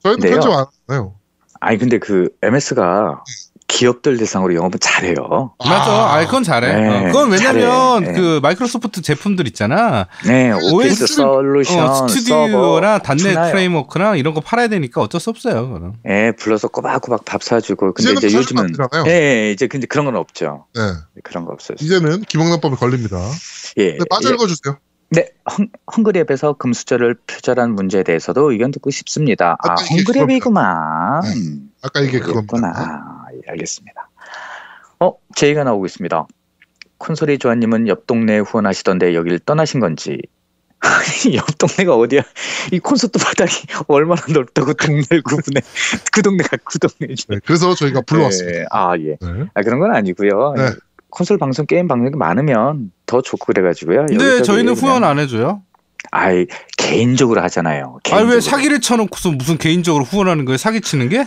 Speaker 1: 저희는
Speaker 2: 네요.
Speaker 1: 편집 안 해요.
Speaker 2: 아니, 근데 그 MS가 기업들 대상으로 영업은 잘해요.
Speaker 3: 맞아. 아, 그건 잘해.
Speaker 2: 네,
Speaker 3: 어, 그건 왜냐면
Speaker 2: 잘해. 네.
Speaker 3: 그 마이크로소프트 제품들 있잖아.
Speaker 2: 네,
Speaker 3: OS
Speaker 2: OS 솔루션,
Speaker 3: 어, 단넷
Speaker 2: 주나요.
Speaker 3: 프레임워크랑 이런 거 팔아야 되니까 어쩔 수 없어요. 그거는.
Speaker 2: 예, 불러서 꼬박꼬박 밥 사주고. 근데
Speaker 1: 이제
Speaker 2: 요즘은. 예, 예, 이제 근데 그런 건 없죠.
Speaker 1: 네.
Speaker 2: 그런 거 없어요.
Speaker 1: 이제는 김영란법에 걸립니다.
Speaker 2: 예.
Speaker 1: 네, 빠져
Speaker 2: 예.
Speaker 1: 읽어주세요.
Speaker 2: 네, 헝, 헝그랩에서 금수저를 표절한 문제에 대해서도 의견 듣고 싶습니다. 아, 헝그랩이구만.
Speaker 1: 아까 이게 그겁니다.
Speaker 2: 그렇구나. 예, 알겠습니다. 어, 제의가 나오고 있습니다. 콘솔이 조아님은 옆 동네에 후원하시던데 여길 떠나신 건지. 옆 동네가 어디야? 이 콘서트 바닥이 얼마나 넓다고 동네를 구분해. 그 동네가 그 동네지.
Speaker 1: 네, 그래서 저희가 불러왔습니다.
Speaker 2: 예, 아, 예.
Speaker 1: 네.
Speaker 2: 아, 그런 건 아니고요.
Speaker 1: 네.
Speaker 2: 콘솔 방송, 게임 방송이 많으면 더 좋고 그래가지고요.
Speaker 3: 근데
Speaker 2: 여기저기
Speaker 3: 저희는
Speaker 2: 그냥-
Speaker 3: 후원 안 해줘요.
Speaker 2: 아이, 개인적으로 하잖아요.
Speaker 3: 아니 왜
Speaker 2: 개인적으로.
Speaker 3: 사기를 쳐놓고서 무슨 개인적으로 후원하는 거예요? 사기 치는 게?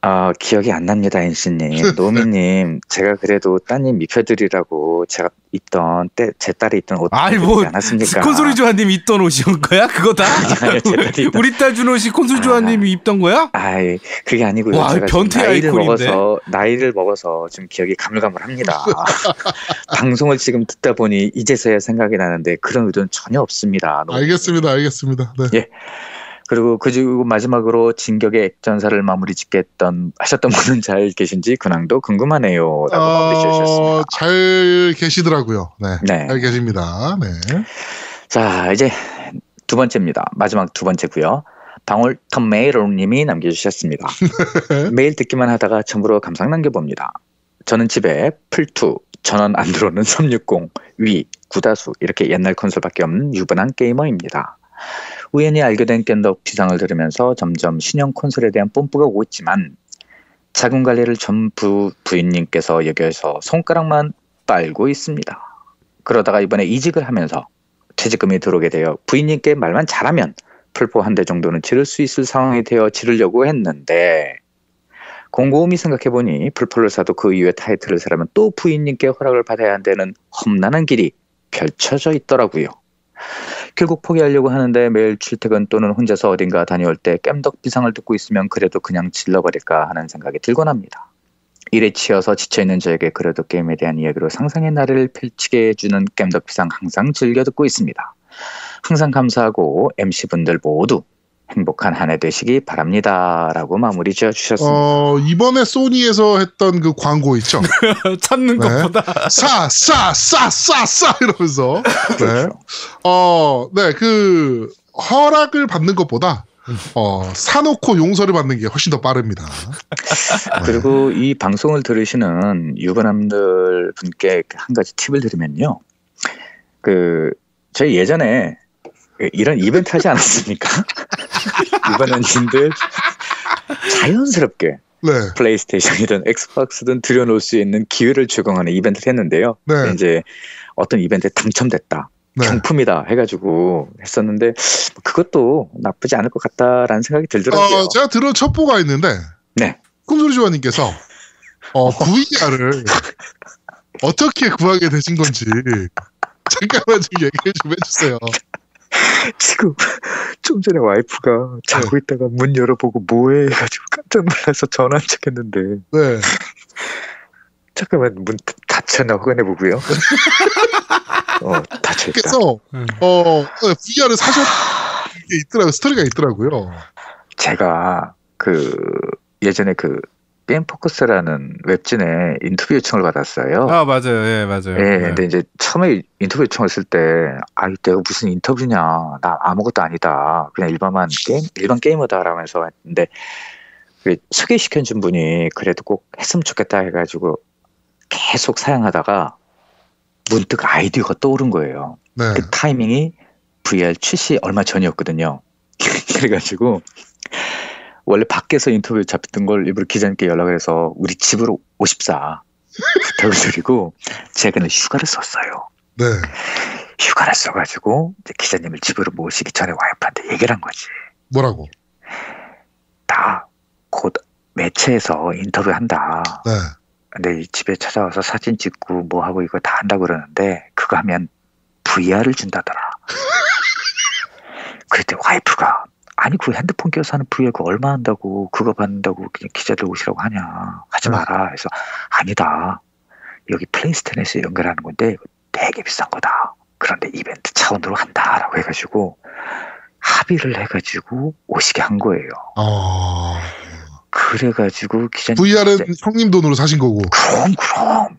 Speaker 2: 아, 기억이 안 납니다, 엔씨님. 노미님, 제가 그래도 따님 입혀드리라고 제가 입던, 때, 제 딸이 입던 옷
Speaker 3: 아이, 뭐,
Speaker 2: 않았습니까?
Speaker 3: 콘솔이 조아님 입던 옷이온 거야? 그거 다? 우리 딸 준 옷이 콘솔이 조아님이 입던 거야?
Speaker 2: 아이, 그게 아니고요.
Speaker 3: 와,
Speaker 2: 제가 지금
Speaker 3: 변태
Speaker 2: 나이를
Speaker 3: 아이콘인데.
Speaker 2: 먹어서, 나이를 먹어서 좀 기억이 가물가물합니다. 방송을 지금 듣다 보니 이제서야 생각이 나는데 그런 의도는 전혀 없습니다.
Speaker 1: 알겠습니다. 알겠습니다. 네.
Speaker 2: 예. 그리고 그리고 마지막으로 진격의 액전사를 마무리 짓겠던 하셨던 분은 잘 계신지 근황도 궁금하네요라고 마무리 지으셨습니다.
Speaker 1: 어, 잘 계시더라고요. 네.
Speaker 2: 네.
Speaker 1: 잘 계십니다. 네.
Speaker 2: 자 이제 두 번째입니다. 마지막 두 번째고요. 방울텀 메이로님이 남겨주셨습니다. 매일 듣기만 하다가 처음으로 감상 남겨봅니다. 저는 집에 풀2, 전원 안 들어오는 360, 위, 구다수 이렇게 옛날 콘솔밖에 없는 유부남 게이머입니다. 우연히 알게 된 겜덕 비상을 들으면서 점점 신형 콘솔에 대한 뽐뿌가 오고 있지만 자금 관리를 전 부 부인님께서 여겨서 손가락만 빨고 있습니다. 그러다가 이번에 이직을 하면서 퇴직금이 들어오게 되어 부인님께 말만 잘하면 풀포 한 대 정도는 지를 수 있을 상황이 되어 지르려고 했는데 곰곰이 생각해보니 풀포를 사도 그 이후에 타이틀을 사려면 또 부인님께 허락을 받아야 한다는 험난한 길이 펼쳐져 있더라고요. 결국 포기하려고 하는데 매일 출퇴근 또는 혼자서 어딘가 다녀올 때 깸덕 비상을 듣고 있으면 그래도 그냥 질러버릴까 하는 생각이 들곤 합니다. 일에 치여서 지쳐있는 저에게 그래도 게임에 대한 이야기로 상상의 나래를 펼치게 해주는 깸덕 비상 항상 즐겨 듣고 있습니다. 항상 감사하고 MC분들 모두 행복한 한 해 되시기 바랍니다. 라고 마무리 지어 주셨습니다.
Speaker 1: 어, 이번에 소니에서 했던 그 광고 있죠?
Speaker 3: 찾는
Speaker 1: 네.
Speaker 3: 것보다.
Speaker 1: 싸, 싸, 싸, 싸, 싸 이러면서. 네.
Speaker 2: 그렇죠.
Speaker 1: 어, 네, 그 허락을 받는 것보다 어, 사놓고 용서를 받는 게 훨씬 더 빠릅니다. 네.
Speaker 2: 그리고 이 방송을 들으시는 유부남들 분께 한 가지 팁을 드리면요. 그, 저희 예전에 이런 이벤트 하지 않았습니까? 유부남님들 자연스럽게
Speaker 1: 네,
Speaker 2: 플레이스테이션이든 엑스박스든 들여놓을 수 있는 기회를 제공하는 이벤트를 했는데요.
Speaker 1: 네,
Speaker 2: 이제 어떤 이벤트에 당첨됐다.
Speaker 1: 네.
Speaker 2: 경품이다 해가지고 했었는데 그것도 나쁘지 않을 것 같다라는 생각이 들더라고요.
Speaker 1: 어, 제가 들은 첩보가 있는데,
Speaker 2: 네.
Speaker 1: 콘솔이 조아님께서 어, VR을 어떻게 구하게 되신 건지 잠깐만 좀 얘기 좀 해주세요.
Speaker 2: 지금 좀 전에 와이프가 자고
Speaker 1: 네.
Speaker 2: 있다가 문 열어보고 뭐해 해가지고 깜짝 놀라서 전화 한 척 했는데
Speaker 1: 네,
Speaker 2: 잠깐만 문 닫혔나 확인해 보고요. 어 닫혀 있다.
Speaker 1: 그래서
Speaker 3: 음.
Speaker 1: 어, VR을 사셨 게 있더라고 스토리가 있더라고요.
Speaker 2: 제가 그 예전에 그 게임 포커스라는 웹진에 인터뷰 요청을 받았어요.
Speaker 3: 아 맞아요, 예 맞아요.
Speaker 2: 예,
Speaker 3: 네.
Speaker 2: 근데 이제 처음에 인터뷰 요청했을 때, 아, 내가 무슨 인터뷰냐, 나 아무것도 아니다, 그냥 일반만 게임, 일반 게이머다라면서 했는데, 그 소개시켜 준 분이 그래도 꼭 했으면 좋겠다 해가지고 계속 사용하다가 문득 아이디어가 떠오른 거예요.
Speaker 1: 네,
Speaker 2: 그 타이밍이 VR 출시 얼마 전이었거든요. 그래가지고 원래 밖에서 인터뷰 잡혔던 걸 일부러 기자님께 연락을 해서 우리 집으로 오십사 부탁을 드리고 제가 그냥 휴가를 썼어요.
Speaker 1: 네,
Speaker 2: 휴가를 써가지고 이제 기자님을 집으로 모시기 전에 와이프한테 얘기를 한 거지.
Speaker 1: 뭐라고?
Speaker 2: 나 곧 매체에서 인터뷰한다.
Speaker 1: 네,
Speaker 2: 근데 이 집에 찾아와서 사진 찍고 뭐 하고 이거 다 한다고 그러는데 그거 하면 VR을 준다더라. 그랬더니 와이프가 아니 그 핸드폰 껴서 하는 VR 그 얼마 한다고 그거 받는다고 그냥 기자들 오시라고 하냐. 하지
Speaker 1: 네.
Speaker 2: 마라. 해서 아니다. 여기 플레이스테이션에서 연결하는 건데 되게 비싼 거다. 그런데 이벤트 차원으로 한다라고 해가지고 합의를 해가지고 오시게 한 거예요.
Speaker 1: 어,
Speaker 2: 그래가지고 기자님
Speaker 1: VR은
Speaker 2: 진짜
Speaker 1: 형님 돈으로 사신 거고.
Speaker 2: 그럼 그럼.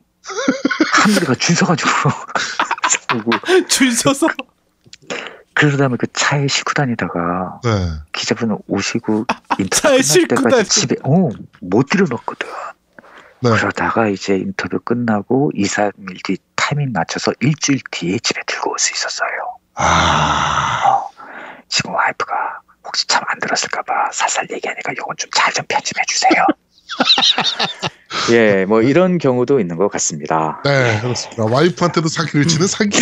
Speaker 2: 한국이가 줄 서가지고.
Speaker 3: 줄 서서.
Speaker 2: 그러다 보면 그 차에 싣고 다니다가
Speaker 1: 네.
Speaker 2: 기자분 오시고 인터뷰 끝날 때까지
Speaker 3: 다니-
Speaker 2: 집에 어 못 들여놓거든.
Speaker 1: 네.
Speaker 2: 그러다가 이제 인터뷰 끝나고 2, 3일 뒤 타이밍 맞춰서 일주일 뒤에 집에 들고 올 수 있었어요.
Speaker 1: 아,
Speaker 2: 지금 와이프가 혹시 참 안 들었을까봐 살살 얘기하니까 요건 좀 잘좀 편집해 주세요. 예, 뭐 이런 경우도 있는 것 같습니다.
Speaker 1: 네, 그렇습니다. 와이프한테도 사기를 치는 사기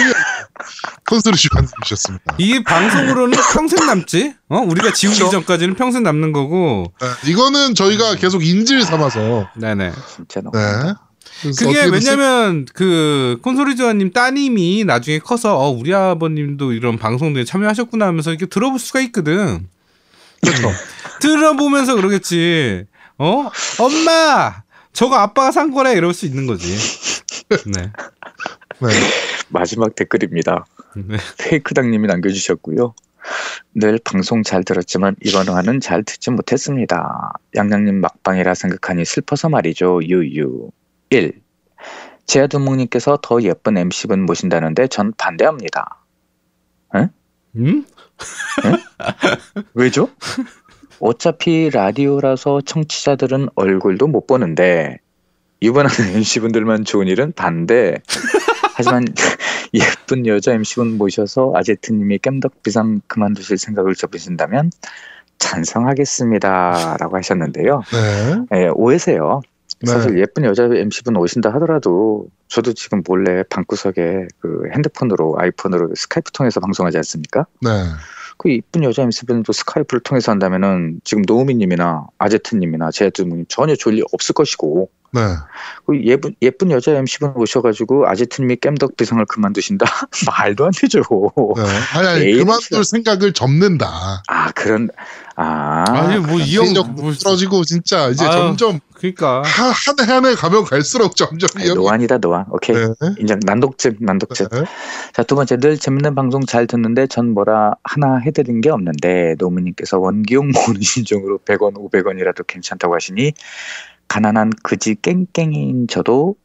Speaker 1: 콘솔이 주관님이셨습니다.
Speaker 3: 이 방송으로는 평생 남지. 어? 우리가 지우기
Speaker 1: 그렇죠.
Speaker 3: 전까지는 평생 남는 거고.
Speaker 1: 네, 이거는 저희가 계속 인질 삼아서.
Speaker 3: 네네.
Speaker 2: 진짜 너무
Speaker 1: 네.
Speaker 3: 그게 왜냐면 그 콘솔이조아님 따님이 나중에 커서 어 우리 아버님도 이런 방송에 참여하셨구나 하면서 이렇게 들어볼 수가 있거든.
Speaker 1: 그렇죠.
Speaker 3: 들어보면서 그러겠지. 어 엄마 저거 아빠가 산 거래 이럴 수 있는 거지. 네.
Speaker 1: 네.
Speaker 2: 마지막 댓글입니다.
Speaker 3: 네.
Speaker 2: 페이크당님이 남겨주셨고요. 늘 방송 잘 들었지만 이번 화는 잘 듣지 못했습니다. 양양님 막방이라 생각하니 슬퍼서 말이죠. 유유. 1. 제아두목님께서 더 예쁜 MC분 모신다는데 전 반대합니다.
Speaker 3: 음?
Speaker 2: 왜죠? 어차피 라디오라서 청취자들은 얼굴도 못 보는데 이번에는 MC분들만 좋은 일은 반대. 하지만 예쁜 여자 MC분 모셔서 아제트님이 깸덕 비상 그만두실 생각을 접으신다면 찬성하겠습니다라고 하셨는데요.
Speaker 1: 네.
Speaker 2: 예, 오해세요.
Speaker 1: 네.
Speaker 2: 사실 예쁜 여자 MC분 오신다 하더라도 저도 지금 몰래 방구석에 그 핸드폰으로 아이폰으로 스카이프 통해서 방송하지 않습니까?
Speaker 1: 네.
Speaker 2: 그 이쁜 여자 MC분도 스카이프를 통해서 한다면은 지금 노우미님이나 아제트님이나 제두님 전혀 졸일 없을 것이고
Speaker 1: 네.
Speaker 2: 그 예쁜 예쁜 여자 MC분 오셔가지고 아제트님이 깸덕 비상을 그만두신다 말도 안 되죠.
Speaker 1: 네. 아니, 아니, 그만둘 생각을 접는다.
Speaker 2: 아 그런 아
Speaker 3: 아니 뭐이형
Speaker 1: 인력도
Speaker 3: 뭐,
Speaker 1: 떨어지고 진짜 이제
Speaker 3: 아유.
Speaker 1: 점점
Speaker 3: 그러니까
Speaker 1: 한해 가면 갈수록 점점 형이
Speaker 2: 노안이다 노안. 오케이
Speaker 1: 네.
Speaker 2: 인정 난독증 난독증.
Speaker 1: 네.
Speaker 2: 자두 번째 늘 재밌는 방송 잘 듣는데 전 뭐라 하나 해드린 게 없는데 노미님께서 원기옥 모으는 심정으로 100원 500원이라도 괜찮다고 하시니 가난한 그지 깽깽이인 저도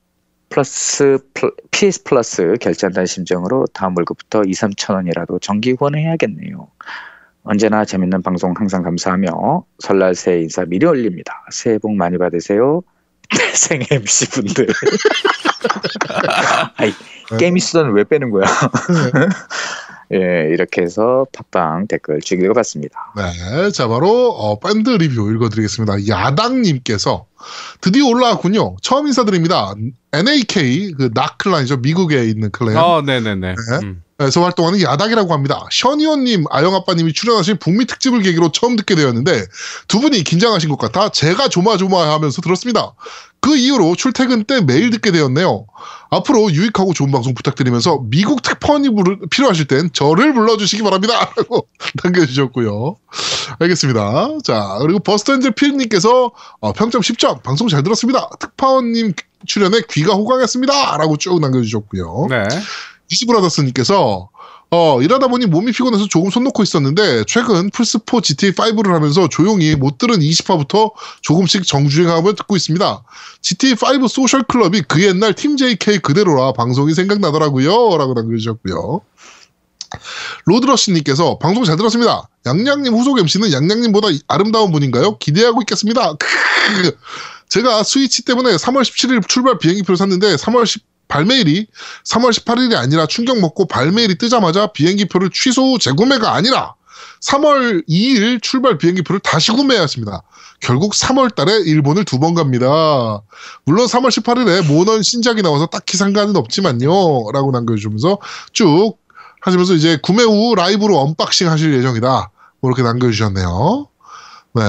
Speaker 2: 플러스 플- PS 플러스 결제한다는 심정으로 다음 월급부터 2, 3천 원이라도 정기 후원해야겠네요. 언제나 재밌는 방송 항상 감사하며 설날 새해 인사 미리 올립니다. 새해 복 많이 받으세요. 세 MC 분들. 아이, 게임이 쓰던 왜 빼는 거야? 예, 이렇게 해서 팟빵 댓글 쭉 읽어봤습니다.
Speaker 1: 네, 자 바로 어, 밴드 리뷰 읽어드리겠습니다. 야당님께서 드디어 올라왔군요. 처음 인사드립니다. NAK 그 나클란이죠. 미국에 있는 클랜.
Speaker 3: 어 네네네.
Speaker 1: 네.
Speaker 3: 음.
Speaker 1: 에서 활동하는 야당이라고 합니다. 션이원님, 아영아빠님이 출연하신 북미 특집을 계기로 처음 듣게 되었는데 두 분이 긴장하신 것 같아 제가 조마조마하면서 들었습니다. 그 이후로 출퇴근 때 매일 듣게 되었네요. 앞으로 유익하고 좋은 방송 부탁드리면서 미국 특파원이 필요하실 땐 저를 불러주시기 바랍니다. 라고 남겨주셨고요. 알겠습니다. 자, 그리고 버스터엔젤 피님께서 어, 평점 10점, 방송 잘 들었습니다. 특파원님 출연에 귀가 호강했습니다. 라고 쭉 남겨주셨고요.
Speaker 3: 네.
Speaker 1: 이지브라더스님께서 어, 일하다 보니 몸이 피곤해서 조금 손 놓고 있었는데 최근 플스4 GTA5를 하면서 조용히 못 들은 20화부터 조금씩 정주행하며 듣고 있습니다. GTA5 소셜 클럽이 그 옛날 팀 JK 그대로라 방송이 생각나더라고요. 라고 남겨주셨고요. 로드러시님께서 방송 잘 들었습니다. 양양님 후속 MC는 양양님보다 아름다운 분인가요? 기대하고 있겠습니다. 제가 스위치 때문에 3월 17일 출발 비행기표를 샀는데 3월 10 발매일이 3월 18일이 아니라 충격 먹고 발매일이 뜨자마자 비행기표를 취소 후 재구매가 아니라 3월 2일 출발 비행기표를 다시 구매했습니다. 결국 3월 달에 일본을 두 번 갑니다. 물론 3월 18일에 모넌 신작이 나와서 딱히 상관은 없지만요. 라고 남겨주면서 쭉 하시면서 이제 구매 후 라이브로 unboxing 하실 예정이다. 뭐 이렇게 남겨주셨네요. 네.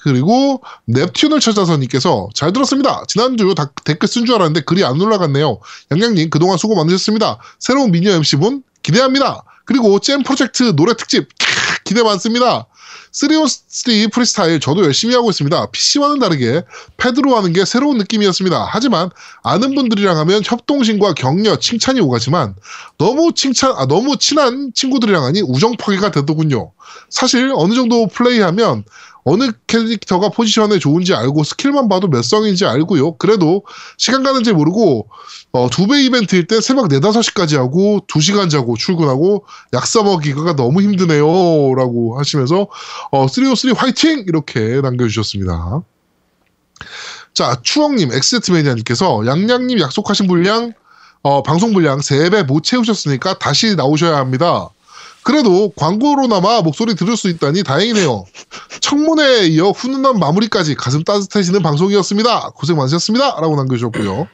Speaker 1: 그리고 넵튠을 찾아서님께서 잘 들었습니다. 지난주 다- 댓글 쓴 줄 알았는데 글이 안 올라갔네요. 양양님 그동안 수고 많으셨습니다. 새로운 미녀 MC분 기대합니다. 그리고 잼 프로젝트 노래 특집 캬, 기대 많습니다. 3on3 프리스타일 저도 열심히 하고 있습니다. PC와는 다르게 패드로 하는 게 새로운 느낌이었습니다. 하지만 아는 분들이랑 하면 협동심과 격려, 칭찬이 오가지만 너무 칭찬, 아, 너무 친한 친구들이랑 하니 우정 파괴가 되더군요. 사실 어느 정도 플레이하면 어느 캐릭터가 포지션에 좋은지 알고 스킬만 봐도 몇 성인지 알고요. 그래도 시간 가는지 모르고 어, 두 배 이벤트일 땐 새벽 4, 5시까지 하고 2시간 자고 출근하고 약 써먹기가 너무 힘드네요. 라고 하시면서 어, 303 화이팅! 이렇게 남겨주셨습니다. 자, 추억님, 엑스제트매니아님께서 양양님 약속하신 분량, 어, 방송 분량 3배 못 채우셨으니까 다시 나오셔야 합니다. 그래도 광고로나마 목소리 들을 수 있다니 다행이네요. 청문회에 이어 훈훈한 마무리까지 가슴 따뜻해지는 방송이었습니다. 고생 많으셨습니다. 라고 남겨주셨고요.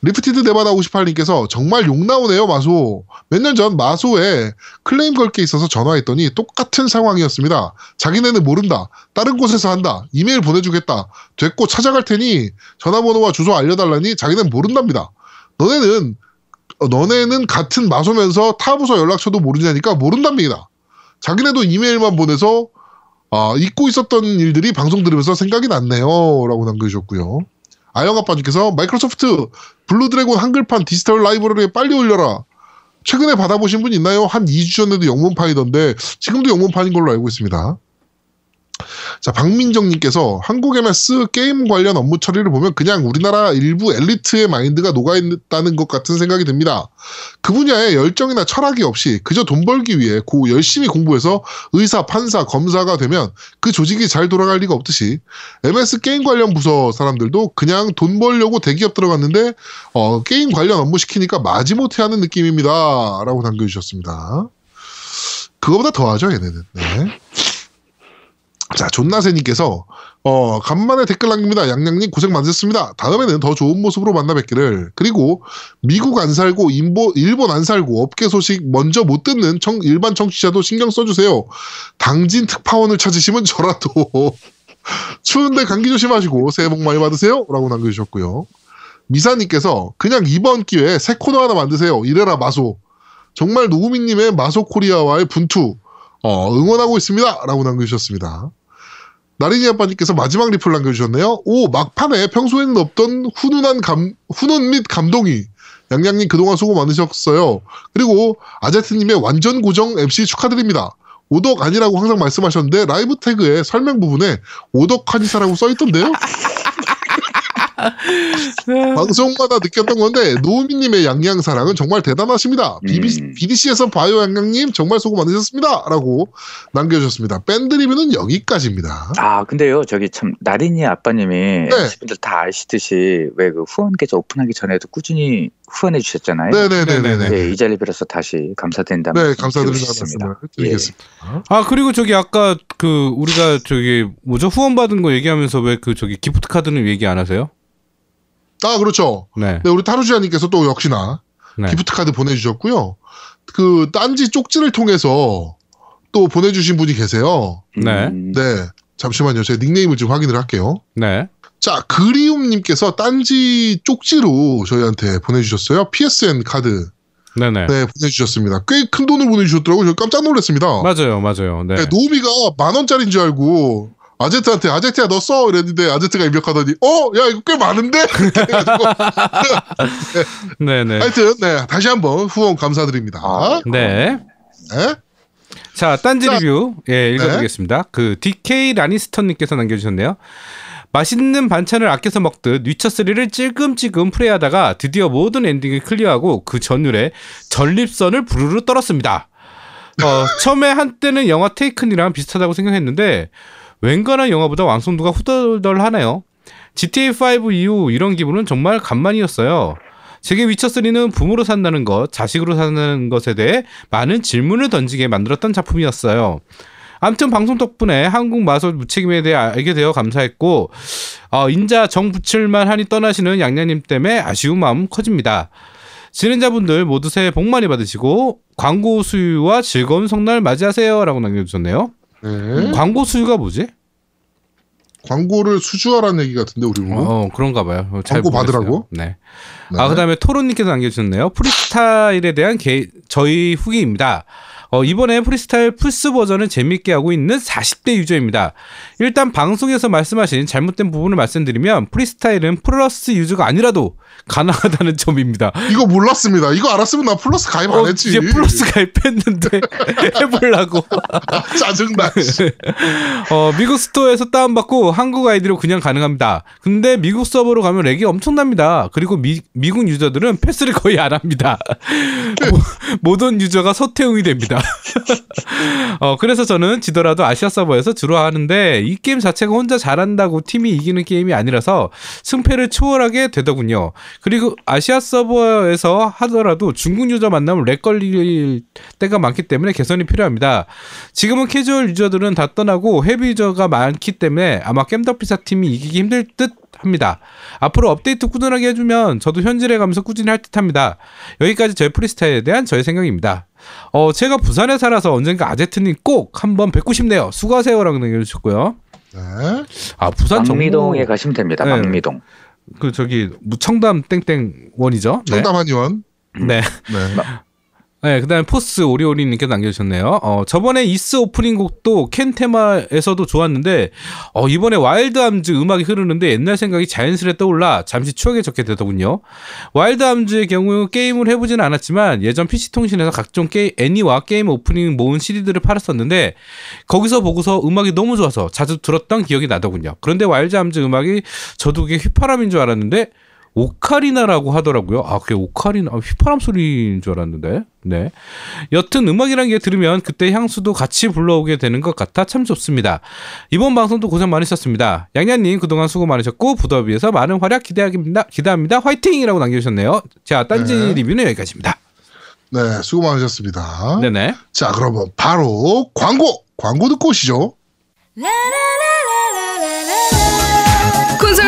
Speaker 1: 리프티드 네바다 58님께서 정말 욕 나오네요, 마소. 몇 년 전 마소에 클레임 걸 게 있어서 전화했더니 똑같은 상황이었습니다. 자기네는 모른다. 다른 곳에서 한다. 이메일 보내주겠다. 됐고 찾아갈 테니 전화번호와 주소 알려달라니 자기는 모른답니다. 너네는 어, 너네는 같은 마소면서 타 부서 연락처도 모르냐니까 모른답니다. 자기네도 이메일만 보내서 아, 잊고 있었던 일들이 방송 들으면서 생각이 났네요. 라고 남겨주셨고요. 아영아빠님께서 마이크로소프트 블루드래곤 한글판 디지털 라이브러리에 빨리 올려라. 최근에 받아보신 분 있나요? 한 2주 전에도 영문판이던데 지금도 영문판인 걸로 알고 있습니다. 자, 박민정님께서 한국 MS 게임 관련 업무 처리를 보면 그냥 우리나라 일부 엘리트의 마인드가 녹아있다는 것 같은 생각이 듭니다. 그 분야에 열정이나 철학이 없이 그저 돈 벌기 위해 고 열심히 공부해서 의사, 판사, 검사가 되면 그 조직이 잘 돌아갈 리가 없듯이 MS 게임 관련 부서 사람들도 그냥 돈 벌려고 대기업 들어갔는데 어, 게임 관련 업무 시키니까 마지못해 하는 느낌입니다. 라고 남겨주셨습니다. 그거보다 더하죠, 얘네는. 네. 자, 존나세님께서, 어, 간만에 댓글 남깁니다. 양양님 고생 많으셨습니다. 다음에는 더 좋은 모습으로 만나 뵙기를. 그리고 미국 안 살고, 인보, 일본 안 살고, 업계 소식 먼저 못 듣는 청, 일반 청취자도 신경 써주세요. 당진 특파원을 찾으시면 저라도. 추운데 감기 조심하시고, 새해 복 많이 받으세요. 라고 남겨주셨고요. 미사님께서, 그냥 이번 기회에 새 코너 하나 만드세요. 이래라 마소. 정말 노우미님의 마소 코리아와의 분투, 어, 응원하고 있습니다. 라고 남겨주셨습니다. 나린이 아빠님께서 마지막 리플 남겨주셨네요. 오, 막판에 평소에는 없던 훈훈한 감, 훈훈 및 감동이. 양양님 그동안 수고 많으셨어요. 그리고 아제트님의 완전 고정 MC 축하드립니다. 오덕 아니라고 항상 말씀하셨는데 라이브 태그에 설명 부분에 오덕하니사라고 써있던데요. 방송마다 느꼈던 건데 노우미님의 양양 사랑은 정말 대단하십니다.
Speaker 2: 음.
Speaker 1: BDC에서 봐요 양양님 정말 수고 많으셨습니다. 라고 남겨주셨습니다. 밴드 리뷰는 여기까지입니다.
Speaker 2: 아, 근데요, 저기 참, 나린이 아빠님이 분들 다 아시듯이 왜 그 후원 계좌 오픈하기 전에도 꾸준히 후원해 주셨잖아요.
Speaker 1: 네네네네.
Speaker 2: 네, 이 자리 빌어서 다시 감사드린다는
Speaker 1: 네, 감사드린다는
Speaker 2: 드리겠습니다.
Speaker 1: 드리겠습니다.
Speaker 3: 아 그리고 저기 아까 그 우리가 저기 뭐죠 후원 받은 거 얘기하면서 왜 그 저기 기프트 카드는 얘기 안 하세요?
Speaker 1: 아, 그렇죠.
Speaker 3: 네.
Speaker 1: 네, 우리 타루지아님께서 또 역시나
Speaker 3: 네.
Speaker 1: 기프트 카드 보내주셨고요. 그 딴지 쪽지를 통해서 또 보내주신 분이 계세요.
Speaker 3: 네.
Speaker 2: 음,
Speaker 1: 네, 잠시만요. 제 닉네임을 좀 확인을 할게요.
Speaker 3: 네.
Speaker 1: 자, 그리움님께서 딴지 쪽지로 저희한테 보내주셨어요. PSN 카드.
Speaker 3: 네네.
Speaker 1: 네, 보내주셨습니다. 꽤 큰 돈을 보내주셨더라고요. 저 깜짝 놀랐습니다.
Speaker 3: 맞아요, 맞아요. 네.
Speaker 1: 네, 노미가 만 원짜리인 줄 알고 아제트한테 아제트야 너 써 이랬는데 아제트가 입력하더니 어야 이거 꽤 많은데 해가지고
Speaker 3: 네네.
Speaker 1: 하여튼 네 다시 한번 후원 감사드립니다.
Speaker 2: 아,
Speaker 3: 네.
Speaker 1: 네.
Speaker 3: 자, 딴지
Speaker 1: 자,
Speaker 3: 리뷰. 예, 읽어드리겠습니다. 그 DK 라니스터님께서 남겨주셨네요. 맛있는 반찬을 아껴서 먹듯 위쳐3를 찔끔찔끔 플레이하다가 드디어 모든 엔딩을 클리어하고 그 전율에 전립선을 부르르 떨었습니다. 어, 처음에 한때는 영화 테이큰이랑 비슷하다고 생각했는데 웬간한 영화보다 완성도가 후덜덜하네요. GTA5 이후 이런 기분은 정말 간만이었어요. 제게 위쳐3는 부모로 산다는 것, 자식으로 사는 것에 대해 많은 질문을 던지게 만들었던 작품이었어요. 아무튼 방송 덕분에 한국 마술 무책임에 대해 알게 되어 감사했고 어, 인자 정 붙일만 하니 떠나시는 양양님 때문에 아쉬운 마음 커집니다. 진행자분들 모두 새해 복 많이 받으시고 광고 수유와 즐거운 설날 맞이하세요 라고 남겨주셨네요.
Speaker 1: 네.
Speaker 3: 광고 수유가 뭐지?
Speaker 1: 광고를 수주하라는 얘기 같은데 우리 보면
Speaker 3: 어 그런가 봐요.
Speaker 1: 광고. 받으라고?
Speaker 3: 네.
Speaker 1: 네.
Speaker 3: 아 그다음에 토론님께서 남겨주셨네요. 프리스타일에 대한 개, 저희 후기입니다. 어, 이번에 프리스타일 플스 버전을 재밌게 하고 있는 40대 유저입니다. 일단 방송에서 말씀하신 잘못된 부분을 말씀드리면 프리스타일은 플러스 유저가 아니라도 가능하다는 점입니다.
Speaker 1: 이거 몰랐습니다. 이거 알았으면 나 플러스 가입 안
Speaker 3: 어,
Speaker 1: 했지.
Speaker 3: 이제 플러스 가입했는데 해보려고.
Speaker 1: 짜증나.
Speaker 3: 어, 미국 스토어에서 다운받고 한국 아이디로 그냥 가능합니다. 근데 미국 서버로 가면 렉이 엄청납니다. 그리고 미, 미국 유저들은 패스를 거의 안 합니다. 모- 모든 유저가 서태웅이 됩니다. 어, 그래서 저는 지더라도 아시아 서버에서 주로 하는데 이 게임 자체가 혼자 잘한다고 팀이 이기는 게임이 아니라서 승패를 초월하게 되더군요. 그리고 아시아 서버에서 하더라도 중국 유저 만나면 렉 걸릴 때가 많기 때문에 개선이 필요합니다. 지금은 캐주얼 유저들은 다 떠나고 헤비 유저가 많기 때문에 아마 겜덕비상 팀이 이기기 힘들 듯 합니다. 앞으로 업데이트 꾸준하게 해주면 저도 현질해 가면서 꾸준히 할 듯 합니다. 여기까지 저의 프리스타일에 대한 저의 생각입니다. 어, 제가 부산에 살아서 언젠가 아제트님 꼭 한번 뵙고 싶네요. 수고하세요라고 남겨주셨고요.
Speaker 1: 네.
Speaker 3: 아, 부산 정모
Speaker 2: 망미동에 가시면 됩니다.
Speaker 3: 네.
Speaker 2: 망미동.
Speaker 3: 그 저기 무청담 땡땡 원이죠. 네.
Speaker 1: 정답 한의원.
Speaker 3: 네.
Speaker 1: 네.
Speaker 3: 네, 그 다음에 포스 오리오리님께 남겨주셨네요. 어, 저번에 이스 오프닝 곡도 켄 테마에서도 좋았는데 어, 이번에 와일드 암즈 음악이 흐르는데 옛날 생각이 자연스레 떠올라 잠시 추억에 젖게 되더군요. 와일드 암즈의 경우 게임을 해보지는 않았지만 예전 PC 통신에서 각종 게임 애니와 게임 오프닝 모은 CD들을 팔았었는데 거기서 보고서 음악이 너무 좋아서 자주 들었던 기억이 나더군요. 그런데 와일드 암즈 음악이 저도 그게 휘파람인 줄 알았는데 오카리나라고 하더라고요. 아, 그게 오카리나, 아, 휘파람 소리인 줄 알았는데. 네. 여튼 음악이란 게 들으면 그때 향수도 같이 불러오게 되는 것 같아 참 좋습니다. 이번 방송도 고생 많으셨습니다. 양양님 그동안 수고 많으셨고, 부더비에서 많은 활약 기대합니다. 기대합니다. 화이팅 이라고 남겨주셨네요. 자, 딴지
Speaker 1: 네.
Speaker 3: 리뷰는 여기까지입니다.
Speaker 1: 네, 수고 많으셨습니다.
Speaker 3: 네네.
Speaker 1: 자, 그러면 바로 광고! 광고 듣고 오시죠.
Speaker 4: 콘솔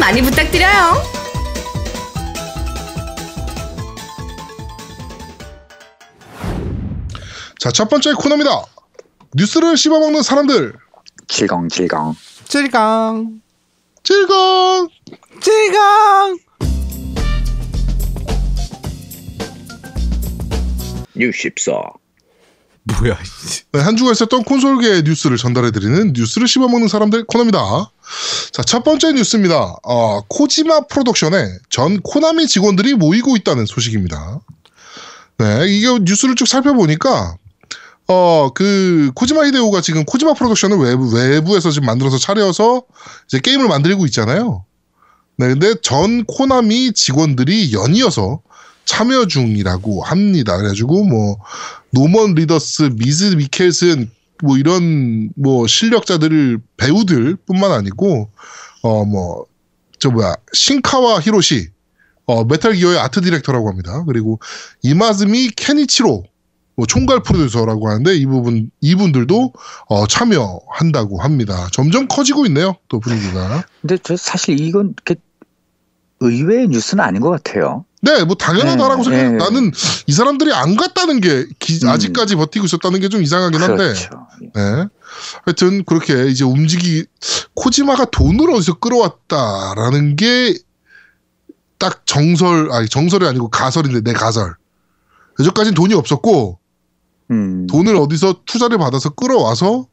Speaker 4: 많이 부탁드려요.
Speaker 1: 자, 첫 번째 코너입니다. 뉴스를 씹어먹는 사람들.
Speaker 2: 질겅 질겅.
Speaker 3: 찔강.
Speaker 1: 즐거운!
Speaker 3: 찔강.
Speaker 2: 뉴십사.
Speaker 3: 뭐야.
Speaker 1: 네, 한 주간 있었던 콘솔계의 뉴스를 전달해드리는 뉴스를 씹어먹는 사람들 코너입니다. 자, 첫 번째 뉴스입니다. 어, 코지마 프로덕션에 전 코나미 직원들이 모이고 있다는 소식입니다. 네, 이게 뉴스를 쭉 살펴보니까, 어, 그, 코지마 히데오가 지금 코지마 프로덕션을 외부, 외부에서 지금 만들어서 차려서 이제 게임을 만들고 있잖아요. 네, 근데 전 코나미 직원들이 연이어서 참여 중이라고 합니다. 그래가지고 뭐, 노먼 리더스, 매즈 미켈슨 뭐 이런 뭐 실력자들 배우들뿐만 아니고 어 뭐 저 뭐야 신카와 히로시 어 메탈 기어의 아트 디렉터라고 합니다. 그리고 이마즈미 케니치로 뭐 총괄 프로듀서라고 하는데 이 부분 이분들도 어 참여한다고 합니다. 점점 커지고 있네요. 또 분위기가.
Speaker 2: 근데 저 사실 이건 이렇게 의외의 뉴스는 아닌 것 같아요.
Speaker 1: 네, 뭐 당연하다라고
Speaker 2: 네,
Speaker 1: 생각.
Speaker 2: 네.
Speaker 1: 나는 이 사람들이 안 갔다는 게 기-
Speaker 2: 음.
Speaker 1: 아직까지 버티고 있었다는 게 좀 이상하긴 한데.
Speaker 2: 그렇죠.
Speaker 1: 네. 하여튼 그렇게 이제 움직이 코지마가 돈을 어디서 끌어왔다라는 게 딱 정설 아니 정설이 아니고 가설인데 내 가설. 여기까지는 돈이 없었고
Speaker 2: 음.
Speaker 1: 돈을 어디서 투자를 받아서 끌어와서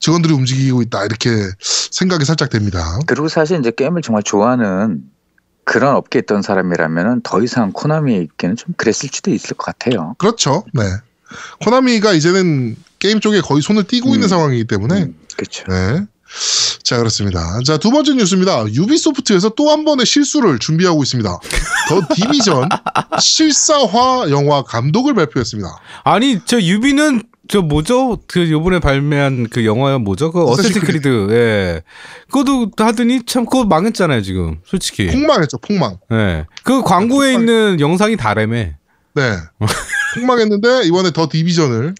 Speaker 1: 직원들이 움직이고 있다 이렇게 생각이 살짝 됩니다.
Speaker 2: 그리고 사실 이제 게임을 정말 좋아하는 그런 업계에 있던 사람이라면은 더 이상 코나미에 있기는 좀 그랬을 수도 있을 것 같아요.
Speaker 1: 그렇죠. 네. 코나미가 이제는 게임 쪽에 거의 손을 띄고 있는
Speaker 2: 음.
Speaker 1: 상황이기 때문에
Speaker 2: 음, 그렇죠.
Speaker 1: 네. 자 그렇습니다. 자 두 번째 뉴스입니다. 유비소프트에서 또 한 번의 실수를 준비하고 있습니다. 더 디비전 실사화 영화 감독을 발표했습니다.
Speaker 3: 아니 저 유비는 저 뭐죠? 그 요번에 발매한 그 영화 뭐죠? 그
Speaker 1: 어쌔신
Speaker 3: 크리드. 예. 그것도 하더니 참 그거 망했잖아요, 지금. 솔직히.
Speaker 1: 폭망했죠, 폭망.
Speaker 3: 예. 그 광고에
Speaker 1: 폭망.
Speaker 3: 있는 영상이 다래매.
Speaker 1: 네. 폭망했는데 이번에 더 디비전을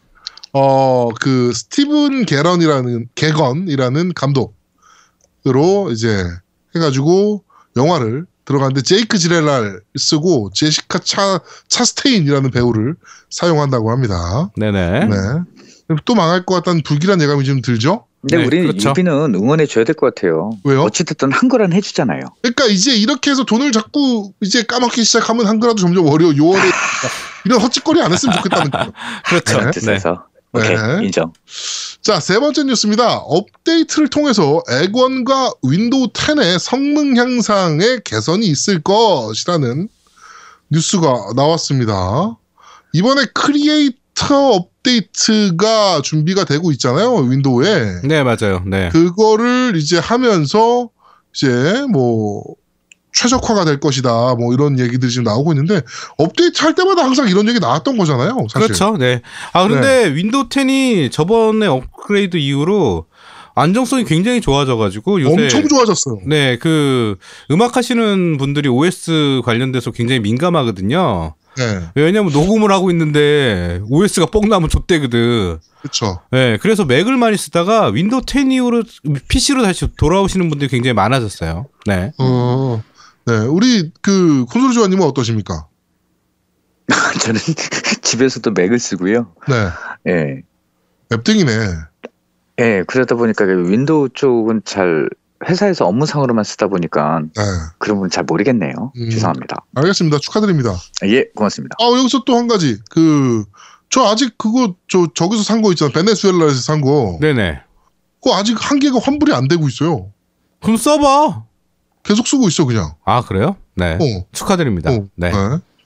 Speaker 1: 어 그 스티븐 게런이라는 개건이라는 감독으로 이제 해 가지고 영화를 들어갔는데 제이크 질렌할 쓰고 제시카 차 차스테인이라는 배우를 사용한다고 합니다.
Speaker 3: 네네.
Speaker 1: 네. 또 망할 것 같다는 불길한 예감이 좀 들죠?
Speaker 2: 근데
Speaker 3: 네,
Speaker 2: 우리
Speaker 3: 그렇죠.
Speaker 2: 유비는 응원해 줘야 될 것 같아요.
Speaker 1: 왜요?
Speaker 2: 어찌됐든 한글화는 해주잖아요.
Speaker 1: 그러니까 이제 이렇게 해서 돈을 자꾸 이제 까먹기 시작하면 한글화도 점점 어려워. 요번에 이런 헛짓거리 안 했으면 좋겠다는 거예요.
Speaker 3: 그렇죠.
Speaker 2: 그런 뜻에서 오케이
Speaker 1: 네.
Speaker 2: 인정.
Speaker 1: 자, 세 번째 뉴스입니다. 업데이트를 통해서 엑원과 윈도우 10의 성능 향상에 개선이 있을 것이라는 뉴스가 나왔습니다. 이번에 크리에이터 업데이트가 준비가 되고 있잖아요. 윈도우에.
Speaker 3: 네, 맞아요. 네.
Speaker 1: 그거를 이제 하면서 이제 뭐 최적화가 될 것이다. 뭐 이런 얘기들이 지금 나오고 있는데 업데이트 할 때마다 항상 이런 얘기 나왔던 거잖아요. 사실.
Speaker 3: 그렇죠. 네. 아 그런데 윈도우 10이 저번에 업그레이드 이후로 안정성이 굉장히 좋아져가지고 요새
Speaker 1: 엄청 좋아졌어요.
Speaker 3: 네, 그 음악 하시는 분들이 OS 관련돼서 굉장히 민감하거든요.
Speaker 1: 네.
Speaker 3: 왜냐면 녹음을 하고 있는데 OS가 뻥 나면 좆대거든.
Speaker 1: 그렇죠.
Speaker 3: 네, 그래서 맥을 많이 쓰다가 윈도우 10 이후로 PC로 다시 돌아오시는 분들이 굉장히 많아졌어요. 네.
Speaker 1: 어, 네. 우리 그 콘솔 조아님은 어떠십니까?
Speaker 2: 저는 집에서도 맥을 쓰고요.
Speaker 1: 네.
Speaker 2: 예.
Speaker 1: 앱등이네.
Speaker 2: 예, 그러다 보니까 그 윈도우 쪽은 잘 회사에서 업무상으로만 쓰다 보니까
Speaker 1: 네.
Speaker 2: 그런 부분 잘 모르겠네요.
Speaker 1: 음.
Speaker 2: 죄송합니다.
Speaker 1: 알겠습니다. 축하드립니다.
Speaker 2: 예, 고맙습니다.
Speaker 1: 아, 여기서 또 한 가지. 그, 저 아직 그거, 저, 저기서 산 거 있잖아. 베네수엘라에서 산 거.
Speaker 3: 네네.
Speaker 1: 그거 아직 한 개가 환불이 안 되고 있어요.
Speaker 3: 그럼 써봐.
Speaker 1: 계속 쓰고 있어, 그냥.
Speaker 3: 아, 그래요? 네.
Speaker 1: 어.
Speaker 3: 축하드립니다.
Speaker 1: 어,
Speaker 3: 네.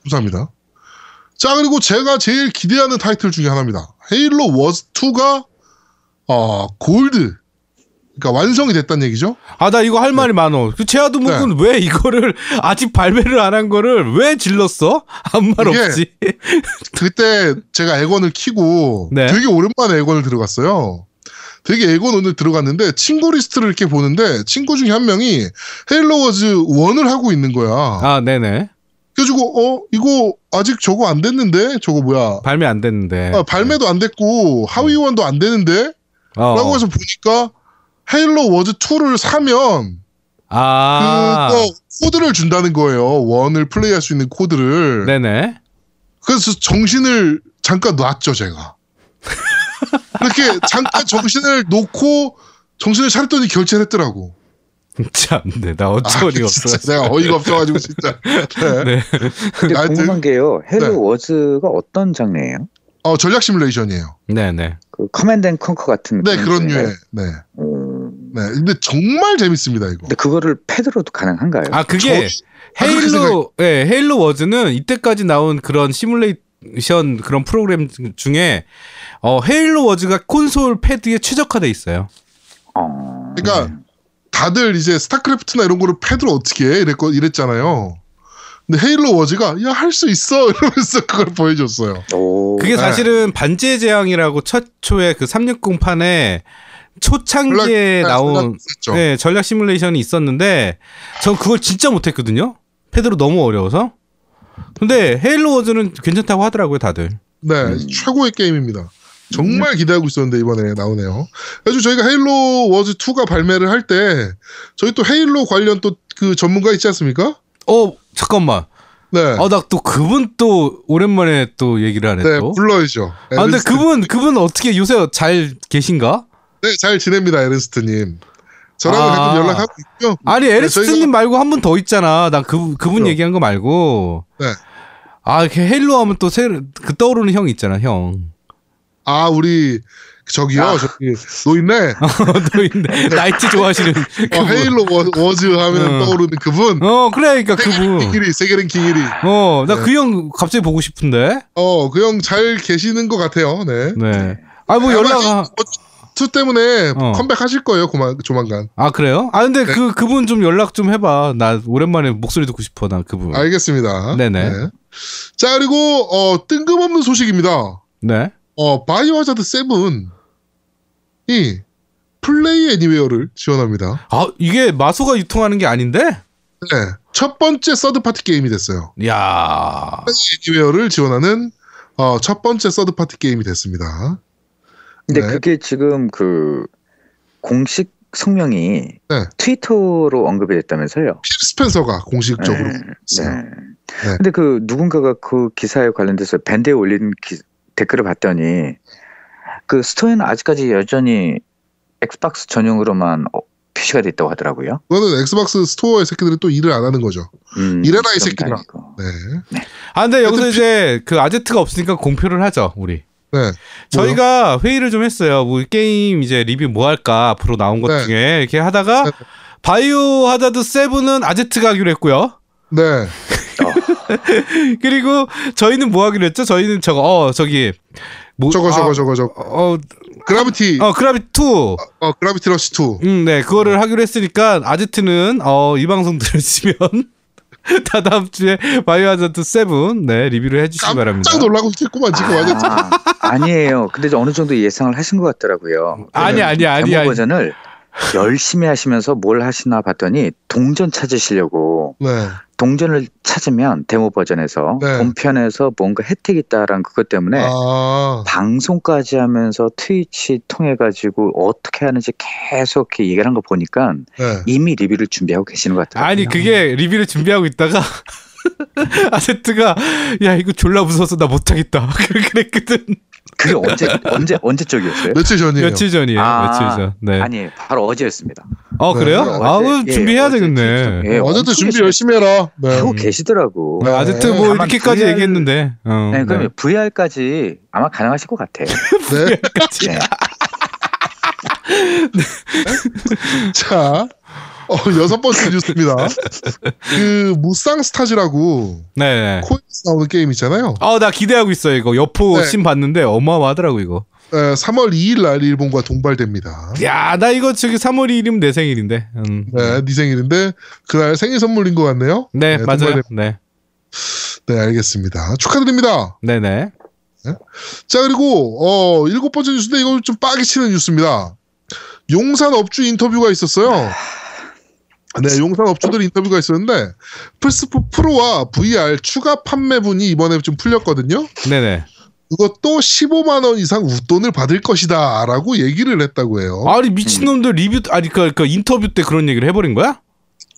Speaker 1: 감사합니다. 자, 그리고 제가 제일 기대하는 타이틀 중에 하나입니다. 헤일로 워즈 2가, 어, 골드. 그러니까 완성이 됐다는 얘기죠.
Speaker 3: 아, 나 이거 할 말이 많어. 그 제아도목은
Speaker 1: 네.
Speaker 3: 왜 이거를 아직 발매를 안 한 거를 왜 질렀어? 아무 말 없지.
Speaker 1: 그때 제가 액원을 키고
Speaker 3: 네.
Speaker 1: 되게 오랜만에 액원을 들어갔어요. 되게 엑원 오늘 들어갔는데 친구 리스트를 이렇게 보는데 친구 중에 한 명이 헤일로 워즈 1을 하고 있는 거야.
Speaker 3: 아, 네네.
Speaker 1: 그래가지고 어 이거 아직 저거 안 됐는데 저거 뭐야
Speaker 3: 발매 안 됐는데.
Speaker 1: 아, 발매도 안 됐고 하위호환도 안 되는데
Speaker 3: 어.
Speaker 1: 라고 해서 보니까 헤일로 워즈 2를 사면
Speaker 3: 아.
Speaker 1: 그거 코드를 준다는 거예요. 원을 플레이할 수 있는 코드를.
Speaker 3: 네네.
Speaker 1: 그래서 정신을 잠깐 놨죠, 제가. 이렇게 잠깐 정신을 놓고 정신을 차렸더니 결제를 했더라고.
Speaker 3: 참, 네, 나 어처구니가 없어.
Speaker 1: 아, 진짜 내가 어이가 없어가지고 진짜. 네.
Speaker 3: 네.
Speaker 2: 근데 궁금한 게요. 헤일로
Speaker 1: 네.
Speaker 2: 워즈가 어떤 장르예요?
Speaker 1: 어, 전략 시뮬레이션이에요.
Speaker 3: 네네.
Speaker 2: 그 Command and Conquer 같은
Speaker 1: 네, 그런? 류의. 네.
Speaker 2: 음,
Speaker 1: 네. 근데 정말 재밌습니다, 이거.
Speaker 2: 근데 그거를 패드로도 가능한가요?
Speaker 3: 아, 그게
Speaker 1: 아,
Speaker 3: 헤일로, 예, 헤일로 워즈는 이때까지 나온 그런 시뮬레이션 그런 프로그램 중에 어, 헤일로 워즈가 콘솔 패드에 최적화돼 있어요.
Speaker 2: 어,
Speaker 1: 그러니까 다들 이제 스타크래프트나 이런 거를 패드로 어떻게 해? 이랬고, 이랬잖아요. 근데 헤일로 워즈가, 야, 할 수 있어! 이러면서 그걸 보여줬어요.
Speaker 2: 오,
Speaker 3: 그게
Speaker 1: 네.
Speaker 3: 사실은 반지의 제왕이라고 최초의 그 360판에 초창기에
Speaker 1: 전략-
Speaker 3: 나온
Speaker 1: 전략.
Speaker 3: 네, 전략 시뮬레이션이 있었는데 전 그걸 진짜 못했거든요. 패드로 너무 어려워서. 근데 헤일로 워즈는 괜찮다고 하더라고요, 다들.
Speaker 1: 네,
Speaker 2: 음.
Speaker 1: 최고의 게임입니다. 정말 기대하고 있었는데 이번에 나오네요. 그래서 저희가 헤일로 워즈 2가 발매를 할 때 저희 또 헤일로 관련 또 그 전문가 있지 않습니까?
Speaker 3: 어, 잠깐만.
Speaker 1: 네,
Speaker 3: 아, 나 또 그분 또 오랜만에 또 얘기를 하네
Speaker 1: 네
Speaker 3: 또.
Speaker 1: 불러야죠.
Speaker 3: 아, 근데 그분 그분 어떻게 요새 잘 계신가?
Speaker 1: 네, 잘 지냅니다, 에른스트님. 저랑
Speaker 3: 아.
Speaker 1: 가끔 연락하고 있고요.
Speaker 3: 아니
Speaker 1: 네,
Speaker 3: 에르스트님
Speaker 1: 저희가-
Speaker 3: 말고 한 분 더 있잖아. 난그 그분
Speaker 1: 그럼.
Speaker 3: 얘기한 거 말고.
Speaker 1: 네.
Speaker 3: 아, 이렇게 헤일로 하면 또 새, 그 떠오르는 형 있잖아, 형.
Speaker 1: 아 우리 저기요
Speaker 2: 아.
Speaker 1: 저기 노인네
Speaker 3: 노인네. 나이트 좋아하시는
Speaker 1: 어. 헤일로 워, 워즈 하면
Speaker 3: 어.
Speaker 1: 떠오르는 그분
Speaker 3: 어, 그러니까
Speaker 1: 세계
Speaker 3: 그분.
Speaker 1: 랭킹 1위 세계 랭킹 1위
Speaker 3: 어, 나
Speaker 1: 네.
Speaker 3: 그형 갑자기 보고 싶은데.
Speaker 1: 어 그 형 잘 계시는 것 같아요 네
Speaker 3: 네. 아, 뭐 연락, 아,
Speaker 1: 투 때문에
Speaker 3: 어.
Speaker 1: 컴백하실 거예요 고만, 조만간
Speaker 3: 아, 그래요? 아, 근데
Speaker 1: 네.
Speaker 3: 그, 그분 좀 연락 좀 해봐. 나 오랜만에 목소리 듣고 싶어, 나 그분.
Speaker 1: 알겠습니다
Speaker 3: 네네.
Speaker 1: 자 그리고 어 뜬금없는 소식입니다
Speaker 3: 네.
Speaker 1: 어 바이오하자드 7이 Play Anywhere를 지원합니다
Speaker 3: 아, 이게 마소가 유통하는 게 아닌데?
Speaker 1: 네. 첫 번째 third party 게임이 됐어요
Speaker 3: 야
Speaker 1: Anywhere를 지원하는 어, 첫 번째 third party 게임이 됐습니다
Speaker 2: 근데
Speaker 1: 네.
Speaker 2: 그게 지금 그 공식 성명이
Speaker 1: 네.
Speaker 2: 트위터로 언급이 됐다면서요?
Speaker 1: 필 스펜서가 공식적으로
Speaker 2: 네. 네.
Speaker 1: 네.
Speaker 2: 근데 그 누군가가 그 기사에 관련돼서 밴드에 올린 기- 댓글을 봤더니 그 스토어에는 아직까지 여전히 엑스박스 전용으로만 어, 표시가 돼 있다고 하더라고요.
Speaker 1: 그거는 엑스박스 스토어의 새끼들이 또 일을 안 하는 거죠.
Speaker 2: 음,
Speaker 1: 일해라, 일
Speaker 2: 좀
Speaker 1: 새끼들아.
Speaker 2: 다르고.
Speaker 1: 네.
Speaker 3: 아, 근데 여기서 이제 그 아제트가 없으니까 공표를 하죠, 우리.
Speaker 1: 네.
Speaker 3: 저희가 회의를 좀 했어요. 뭐 게임 이제 리뷰 뭐 할까 앞으로 나온 것
Speaker 1: 네.
Speaker 3: 중에 이렇게 하다가
Speaker 1: 네.
Speaker 3: 바이오 하자드 7은 아제트가 하기로 했고요.
Speaker 1: 네.
Speaker 3: 그리고 저희는 뭐 하기로 했죠? 저희는 저거 어 저기 뭐
Speaker 1: 저거
Speaker 3: 아,
Speaker 1: 저거 저거 저거.
Speaker 3: 어,
Speaker 1: 그라비티
Speaker 3: 어 그라비 2.
Speaker 1: 어 그라비티 러시 2.
Speaker 3: 음, 네, 그거를 하기로 했으니까 아제트는 어, 이 방송 들으시면 다 다음 주에 바이오 하자드 7 네, 리뷰를 해 주시기 바랍니다.
Speaker 1: 깜짝 놀라고 있겠구만 지금 완전.
Speaker 2: 아, 아니에요. 근데 좀 어느 정도 예상을 하신 것 같더라고요.
Speaker 3: 아니 아니 아니
Speaker 2: 데모
Speaker 3: 아니.
Speaker 2: 버전을 열심히 하시면서 뭘 하시나 봤더니 동전 찾으시려고
Speaker 1: 네.
Speaker 2: 동전을 찾으면 데모 버전에서
Speaker 1: 네.
Speaker 2: 본편에서 뭔가 혜택이 있다라는 그것 때문에
Speaker 1: 아.
Speaker 2: 방송까지 하면서 트위치 통해 가지고 어떻게 하는지 계속 이렇게 얘기를 한 거 보니까
Speaker 1: 네.
Speaker 2: 이미 리뷰를 준비하고 계시는 것 같아요.
Speaker 3: 아니 그게 리뷰를 준비하고 있다가 아제트가 야 이거 졸라 무서워서 나 못하겠다 그랬거든
Speaker 2: 그게 언제 언제 언제 쪽이었어요?
Speaker 1: 며칠 전이에요.
Speaker 3: 며칠 전이에요
Speaker 2: 아,
Speaker 3: 며칠 전 네.
Speaker 2: 아니 바로 어제였습니다.
Speaker 3: 어 그래요?
Speaker 1: 네,
Speaker 3: 아
Speaker 2: 어제,
Speaker 3: 그
Speaker 2: 예,
Speaker 3: 준비해야
Speaker 2: 어제
Speaker 3: 되겠네
Speaker 2: 진짜, 예,
Speaker 1: 어제도 준비
Speaker 2: 열심히
Speaker 1: 열심히 해라. 네.
Speaker 2: 하고 계시더라고.
Speaker 1: 네.
Speaker 3: 아제트 뭐 이렇게까지
Speaker 2: VR
Speaker 3: 얘기했는데 어,
Speaker 2: 네, 그럼
Speaker 3: 네.
Speaker 2: VR까지 아마 가능하실 것 같아요.
Speaker 1: 네.
Speaker 2: 네.
Speaker 1: 자. 어, 여섯 번째 뉴스입니다. 그 무쌍 스타즈라고
Speaker 3: 네.
Speaker 1: 코에이에서 나오는 게임 있잖아요.
Speaker 3: 어나 기대하고 있어요 이거 여포
Speaker 1: 네.
Speaker 3: 씬 봤는데 어마어마하더라고 이거
Speaker 1: 네, 3월 2일 날 일본과 동발됩니다.
Speaker 3: 야 나 이거 저기 3월 2일이면 내 생일인데 음.
Speaker 1: 네, 네 생일인데 그날 생일 선물인 것 같네요.
Speaker 3: 네, 맞아요
Speaker 1: 동발됩-
Speaker 3: 네
Speaker 1: 네, 알겠습니다. 축하드립니다.
Speaker 3: 네네
Speaker 1: 자, 그리고 어, 일곱 번째 뉴스인데 이거 좀 빡이 치는 뉴스입니다. 용산 업주 인터뷰가 있었어요. 네, 용산 업주들 인터뷰가 있었는데 플스4 프로와 VR 추가 판매분이 이번에 좀 풀렸거든요.
Speaker 3: 네네
Speaker 1: 그것도 15만 원 이상 웃돈을 받을 것이다라고 얘기를 했다고 해요.
Speaker 3: 아니 미친놈들 리뷰 아니 그, 그 인터뷰 때 그런 얘기를 해버린 거야?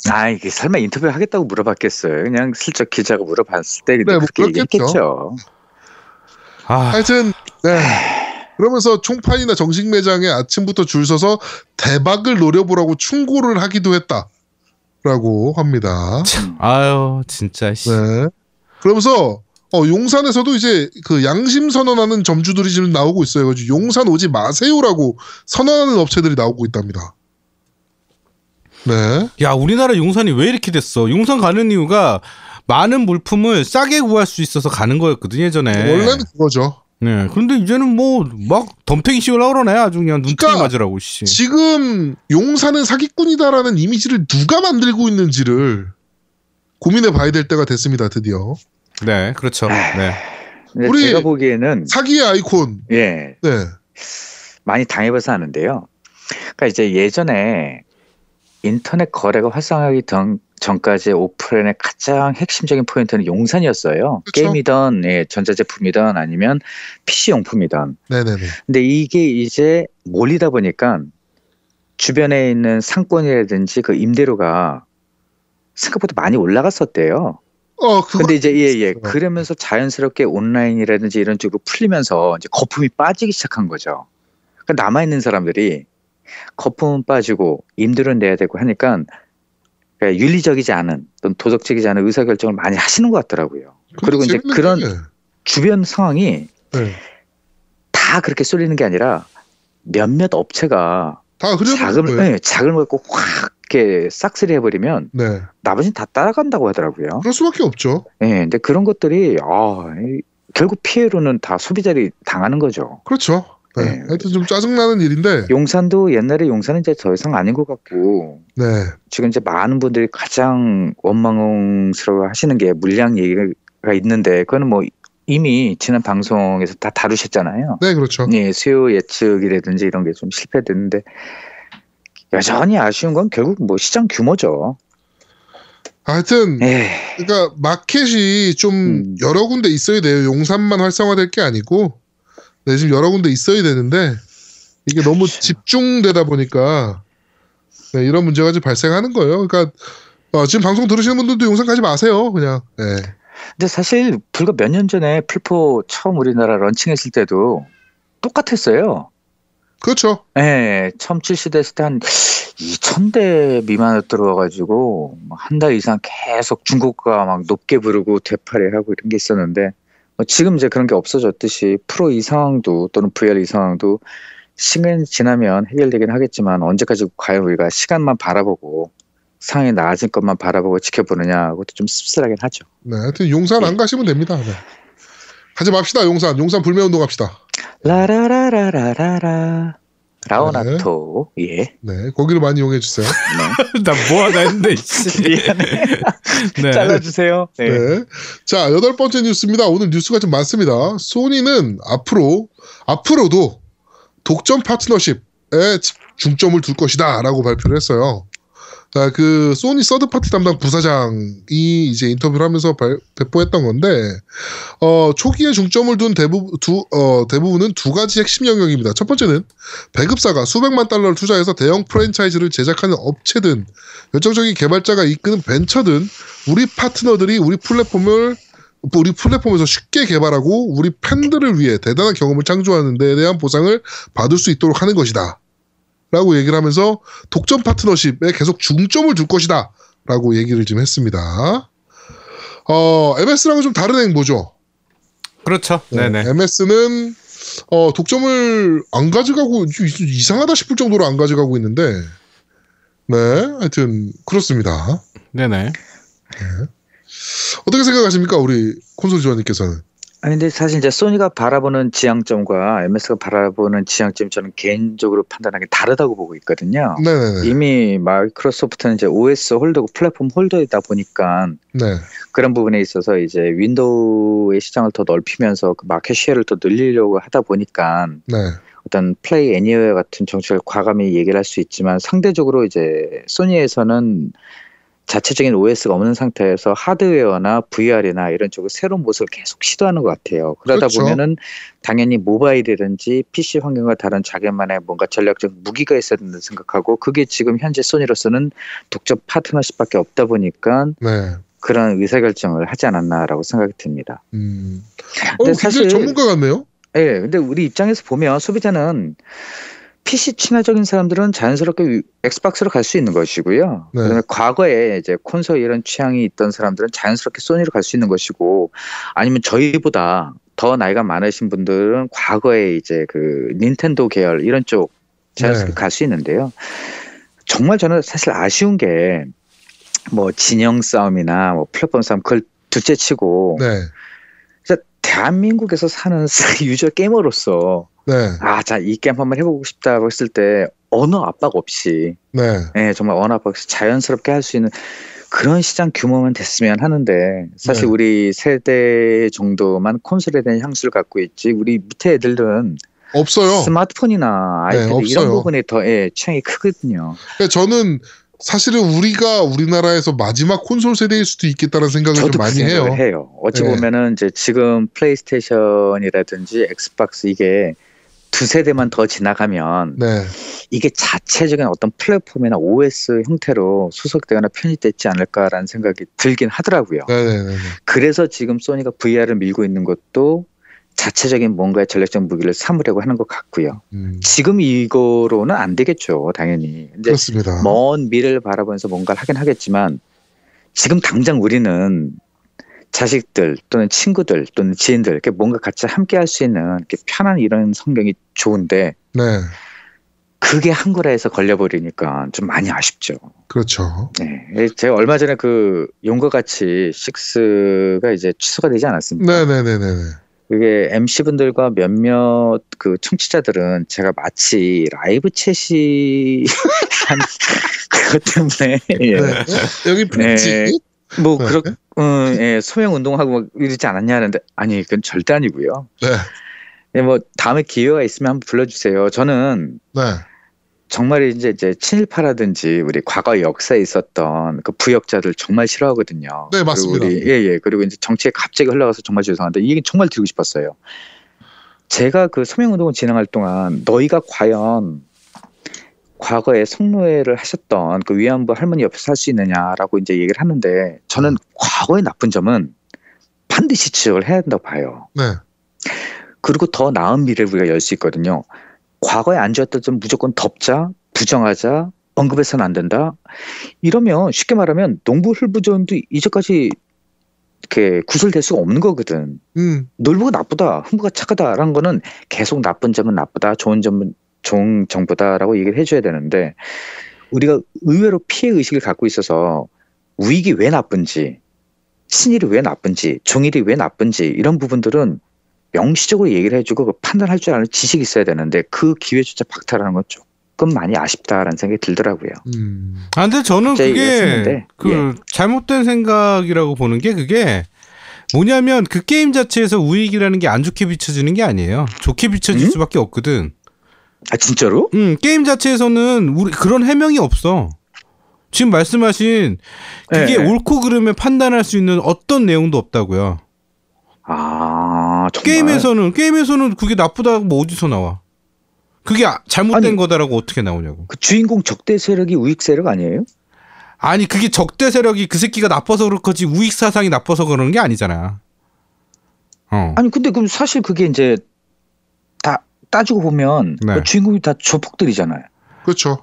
Speaker 2: 아 이게 설마 인터뷰 하겠다고 물어봤겠어요. 그냥 슬쩍 기자가 물어봤을 때
Speaker 1: 네, 뭐
Speaker 2: 그렇게
Speaker 1: 그렇겠죠.
Speaker 2: 얘기했겠죠.
Speaker 3: 아
Speaker 1: 하여튼 네. 그러면서 총판이나 정식 매장에 아침부터 줄 서서 대박을 노려보라고 충고를 하기도 했다 라고 합니다.
Speaker 3: 아유 진짜 씨.
Speaker 1: 네. 그러면서 어, 용산에서도 이제 그 양심 선언하는 점주들이 지금 나오고 있어요. 그래서 용산 오지 마세요라고 선언하는 업체들이 나오고 있답니다. 네.
Speaker 3: 야 우리나라 용산이 왜 이렇게 됐어? 용산 가는 이유가 많은 물품을 싸게 구할 수 있어서 가는 거였거든 예전에.
Speaker 1: 원래는 그거죠.
Speaker 3: 네. 그런데 이제는 뭐 막 덤탱이 씌우려 그러네 아주 그냥 눈탱이
Speaker 1: 그러니까
Speaker 3: 맞으라고 씨.
Speaker 1: 지금 용산은 사기꾼이다라는 이미지를 누가 만들고 있는지를 고민해 봐야 될 때가 됐습니다. 드디어.
Speaker 3: 네 그렇죠. 네.
Speaker 1: 우리-
Speaker 2: 제가 보기에는
Speaker 1: 사기의 아이콘.
Speaker 2: 예
Speaker 1: 네.
Speaker 2: 많이 당해봐서 아는데요. 그러니까 이제 예전에 인터넷 거래가 활성화하기 전, 전까지 오프라인의 가장 핵심적인 포인트는 용산이었어요.
Speaker 1: 그쵸.
Speaker 2: 게임이든 예, 전자제품이든 아니면 PC 용품이든.
Speaker 1: 네네네.
Speaker 2: 근데 이게 이제 몰리다 보니까 주변에 있는 상권이라든지 그 임대료가 생각보다 많이 올라갔었대요.
Speaker 1: 어.
Speaker 2: 근데 이제 예, 예.
Speaker 1: 있어요.
Speaker 2: 그러면서 자연스럽게 온라인이라든지 이런 쪽으로 풀리면서 이제 거품이 빠지기 시작한 거죠. 그러니까 남아 있는 사람들이 거품은 빠지고 임대료는 내야 되고 하니까 그러니까 윤리적이지 않은 또는 도덕적이지 않은 의사결정을 많이 하시는 것 같더라고요. 그리고 이제 그런
Speaker 1: 얘기예요.
Speaker 2: 주변 상황이
Speaker 1: 네.
Speaker 2: 다다 그렇게 쏠리는 게 아니라 몇몇 업체가 자금을
Speaker 1: 거예요.
Speaker 2: 네, 자금을 갖고 확 이렇게 싹쓸이 해버리면
Speaker 1: 네.
Speaker 2: 나머지는 다 따라간다고 하더라고요.
Speaker 1: 그럴 수밖에 없죠.
Speaker 2: 예, 근데 그런 것들이 아, 이- 결국 피해로는 다 소비자들이 당하는 거죠.
Speaker 1: 그렇죠. 네.
Speaker 2: 네.
Speaker 1: 하여튼 좀 짜증나는 일인데.
Speaker 2: 용산도 옛날에 용산은 이제 더 이상 아닌 것 같고
Speaker 1: 네.
Speaker 2: 지금 이제 많은 분들이 가장 원망스러워 하시는 게 물량 얘기가 있는데 그거는 뭐 이미 지난 방송에서 다 다루셨잖아요.
Speaker 1: 네, 그렇죠.
Speaker 2: 예, 수요 예측이라든지 이런 게 좀 실패됐는데 여전히 아쉬운 건 결국 뭐 시장 규모죠.
Speaker 1: 하여튼
Speaker 2: 예,
Speaker 1: 그러니까 마켓이 좀
Speaker 2: 음.
Speaker 1: 여러 군데 있어야 돼요. 용산만 활성화될 게 아니고 네, 지금 여러 군데 있어야 되는데 이게 너무. 집중되다 보니까 네, 이런 문제가 좀 발생하는 거예요. 그러니까 어, 지금 방송 들으시는 분들도 용산 가지 마세요. 그냥. 네.
Speaker 2: 근데 사실 불과 몇 년 전에 풀포 처음 우리나라 런칭했을 때도 똑같았어요.
Speaker 1: 그렇죠.
Speaker 2: 예, 처음 출시됐을 때 한 2,000대 미만으로 들어와가지고 한 달 이상 계속 중고가 막 높게 부르고 되팔이 하고 이런 게 있었는데 뭐 지금 이제 그런 게 없어졌듯이 프로 이 상황도 또는 VR 이 상황도 시간 지나면 해결되긴 하겠지만 언제까지 과연 우리가 시간만 바라보고 상황이 나아질 것만 바라보고 지켜보느냐 그것도 좀 씁쓸하긴 하죠.
Speaker 1: 네, 하여튼 용산 안 가시면 됩니다. 네. 가지 맙시다. 용산. 용산 불매운동 합시다.
Speaker 2: 라라라라라라 라오나토 예
Speaker 1: 네, 거기를 많이 이용해 주세요.
Speaker 2: 네.
Speaker 3: 나 뭐 하나 했는데 씨.
Speaker 2: 미안해
Speaker 3: 네.
Speaker 2: 잘라주세요. 네.
Speaker 1: 네. 자, 여덟 번째 뉴스입니다. 오늘 뉴스가 좀 많습니다. 소니는 앞으로, 앞으로도 독점 파트너십에 집- 중점을 둘 것이다. 라고 발표를 했어요. 자, 그, 소니 third party 담당 부사장이 이제 인터뷰를 하면서 발- 배포했던 건데, 어, 초기에 중점을 둔 대부분, 두, 어, 대부분은 두 가지 핵심 영역입니다. 첫 번째는 배급사가 수백만 달러를 투자해서 대형 프랜차이즈를 제작하는 업체든, 열정적인 개발자가 이끄는 벤처든, 우리 파트너들이 우리 플랫폼을 우리 플랫폼에서 쉽게 개발하고 우리 팬들을 위해 대단한 경험을 창조하는 데 대한 보상을 받을 수 있도록 하는 것이다. 라고 얘기를 하면서 독점 파트너십에 계속 중점을 둘 것이다. 라고 얘기를 좀 했습니다. 어, MS랑은 좀 다른 행보죠.
Speaker 3: 그렇죠. 네네.
Speaker 1: MS는 어, 독점을 안 가져가고 이- 이상하다 싶을 정도로 안 가져가고 있는데 네, 하여튼 그렇습니다.
Speaker 3: 네네.
Speaker 1: 어떻게 생각하십니까, 우리 콘솔 조원님께서는?
Speaker 2: 아니 근데 사실 이제 소니가 바라보는 지향점과 MS가 바라보는 지향점이 저는 개인적으로 판단하기 다르다고 보고 있거든요.
Speaker 1: 네네네.
Speaker 2: 이미 마이크로소프트는 이제 OS holder고 플랫폼 홀더이다 보니까
Speaker 1: 네.
Speaker 2: 그런 부분에 있어서 이제 윈도우의 시장을 더 넓히면서 그 market share를 더 늘리려고 하다 보니까
Speaker 1: 네.
Speaker 2: 어떤 플레이 애니웨어 같은 정책을 과감히 얘기를 할 수 있지만 상대적으로 이제 소니에서는 자체적인 OS가 없는 상태에서 하드웨어나 VR이나 이런 쪽으로 새로운 모습을 계속 시도하는 것 같아요. 그러다
Speaker 1: 그렇죠.
Speaker 2: 보면은 당연히 모바일이든지 PC 환경과 다른 자기만의 뭔가 전략적 무기가 있어야 된다고 생각하고 그게 지금 현재 소니로서는 독점 파트너십밖에 없다 보니까
Speaker 1: 네.
Speaker 2: 그런 의사결정을 하지 않았나라고 생각이 듭니다.
Speaker 1: 음. 어,
Speaker 2: 근데
Speaker 1: 굉장히
Speaker 2: 사실-
Speaker 1: 전문가 같네요.
Speaker 2: 예, 근데 우리 입장에서 보면 소비자는 PC 친화적인 사람들은 자연스럽게 위- 엑스박스로 갈 수 있는 것이고요.
Speaker 1: 네.
Speaker 2: 그다음에 과거에 이제 콘솔 이런 취향이 있던 사람들은 자연스럽게 소니로 갈 수 있는 것이고, 아니면 저희보다 더 나이가 많으신 분들은 과거에 이제 그 닌텐도 계열 이런 쪽 자연스럽게
Speaker 1: 네.
Speaker 2: 갈수 있는데요. 정말 저는 사실 아쉬운 게 뭐 진영 싸움이나 뭐 플랫폼 싸움 그걸 둘째 치고
Speaker 1: 네.
Speaker 2: 대한민국에서 사는 유저 게이머로서
Speaker 1: 네.
Speaker 2: 아, 자, 이 게임 한번 해보고 싶다고 했을 때 언어 압박 없이,
Speaker 1: 네.
Speaker 2: 예, 정말 언어 압박 없이 자연스럽게 할 수 있는 그런 시장 규모만 됐으면 하는데 사실
Speaker 1: 네.
Speaker 2: 우리 세대 정도만 콘솔에 대한 향수를 갖고 있지 우리 밑에 애들은
Speaker 1: 없어요.
Speaker 2: 스마트폰이나
Speaker 1: 네,
Speaker 2: 아이패드
Speaker 1: 없어요.
Speaker 2: 이런 부분에 더 예, 취향이 크거든요.
Speaker 1: 그러니까 저는 사실은 우리가 우리나라에서 마지막 콘솔 세대일 수도 있겠다는 생각을
Speaker 2: 좀그
Speaker 1: 많이
Speaker 2: 생각을
Speaker 1: 해요.
Speaker 2: 해요. 어찌
Speaker 1: 네.
Speaker 2: 보면은 이제 지금 플레이스테이션이라든지 엑스박스 이게 두 세대만 더 지나가면
Speaker 1: 네.
Speaker 2: 이게 자체적인 어떤 플랫폼이나 OS 형태로 종속되거나 편입되지 않을까라는 생각이 들긴 하더라고요.
Speaker 1: 네네네.
Speaker 2: 그래서 지금 소니가 VR을 밀고 있는 것도 자체적인 뭔가의 전략적 무기를 삼으려고 하는 것 같고요.
Speaker 1: 음,
Speaker 2: 지금 이거로는 안 되겠죠, 당연히.
Speaker 1: 그렇습니다.
Speaker 2: 먼 미래를 바라보면서 뭔가를 하긴 하겠지만 지금 당장 우리는 자식들 또는 친구들 또는 지인들 이렇게 뭔가 같이 함께 할 수 있는 이렇게 편한 이런 성경이 좋은데
Speaker 1: 네.
Speaker 2: 그게 한글화에서 걸려버리니까 좀 많이 아쉽죠.
Speaker 1: 그렇죠.
Speaker 2: 네. 제가 얼마 전에 그 용과 같이 식스가 이제 취소가 되지 않았습니까?
Speaker 1: 네네네네네.
Speaker 2: 그게 MC분들과 몇몇 그 청취자들은 제가 마치 라이브 챗이 한 그것 때문에 예.
Speaker 1: 네. 여기 팬지.
Speaker 2: 네. 뭐
Speaker 1: 네.
Speaker 2: 그렇 음, 예, 소형 운동하고 막 이러지 않았냐 하는데 아니 그건 절대 아니고요.
Speaker 1: 네.
Speaker 2: 예, 뭐 다음에 기회가 있으면 한번 불러주세요. 저는
Speaker 1: 네.
Speaker 2: 정말 이제 이제 친일파라든지 우리 과거 역사에 있었던 그 부역자들 정말 싫어하거든요.
Speaker 1: 네, 맞습니다.
Speaker 2: 그리고 우리, 예, 예. 그리고 이제 정치에 갑자기 흘러가서 정말 죄송한데 이 얘기 정말 드리고 싶었어요. 제가 그 서명운동을 진행할 동안 너희가 과연 과거에 성노예를 하셨던 그 위안부 할머니 옆에서 할수 있느냐라고 이제 얘기를 하는데 저는 과거의 나쁜 점은 반드시 지적을 해야 된다고 봐요.
Speaker 1: 네.
Speaker 2: 그리고 더 나은 미래를 우리가 열 수 있거든요. 과거에 안 좋았던 점 무조건 덮자, 부정하자, 언급해서는 안 된다. 이러면 쉽게 말하면 농부 흘부전도 이제까지 이렇게 구설될 수가 없는 거거든.
Speaker 1: 음.
Speaker 2: 놀부가 나쁘다, 흥부가 착하다라는 거는 계속 나쁜 점은 나쁘다, 좋은 점은 좋은 정보다라고 얘기를 해줘야 되는데 우리가 의외로 피해 의식을 갖고 있어서 우익이 왜 나쁜지, 신일이 왜 나쁜지, 종일이 왜 나쁜지 이런 부분들은 명시적으로 얘기를 해주고 그 판단할 줄 아는 지식이 있어야 되는데 그 기회조차 박탈하는 건 조금 많이 아쉽다라는 생각이 들더라고요.
Speaker 1: 음.
Speaker 3: 아 근데 저는 그게
Speaker 2: 했었는데,
Speaker 3: 그
Speaker 2: 예.
Speaker 3: 잘못된 생각이라고 보는 게 그게 뭐냐면 그 게임 자체에서 우익이라는 게 안 좋게 비춰지는 게 아니에요. 좋게 비춰질
Speaker 2: 음?
Speaker 3: 수밖에 없거든.
Speaker 2: 아 진짜로?
Speaker 3: 음, 게임 자체에서는 우리 그런 해명이 없어. 지금 말씀하신 그게
Speaker 2: 네.
Speaker 3: 옳고 그름에 판단할 수 있는 어떤 내용도 없다고요.
Speaker 2: 아 정말.
Speaker 3: 게임에서는 게임에서는 그게 나쁘다고 뭐 어디서 나와? 그게 아- 잘못된
Speaker 2: 아니.
Speaker 3: 거다라고 어떻게 나오냐고.
Speaker 2: 그 주인공 적대 세력이 우익 세력 아니에요?
Speaker 3: 아니 그게 적대 세력이 그 새끼가 나빠서 그렇지 우익 사상이 나빠서 그러는 게 아니잖아. 어.
Speaker 2: 아니 근데 그럼 사실 그게 이제 다 따지고 보면
Speaker 3: 네.
Speaker 2: 그 주인공이 다 조폭들이잖아요.
Speaker 1: 그렇죠.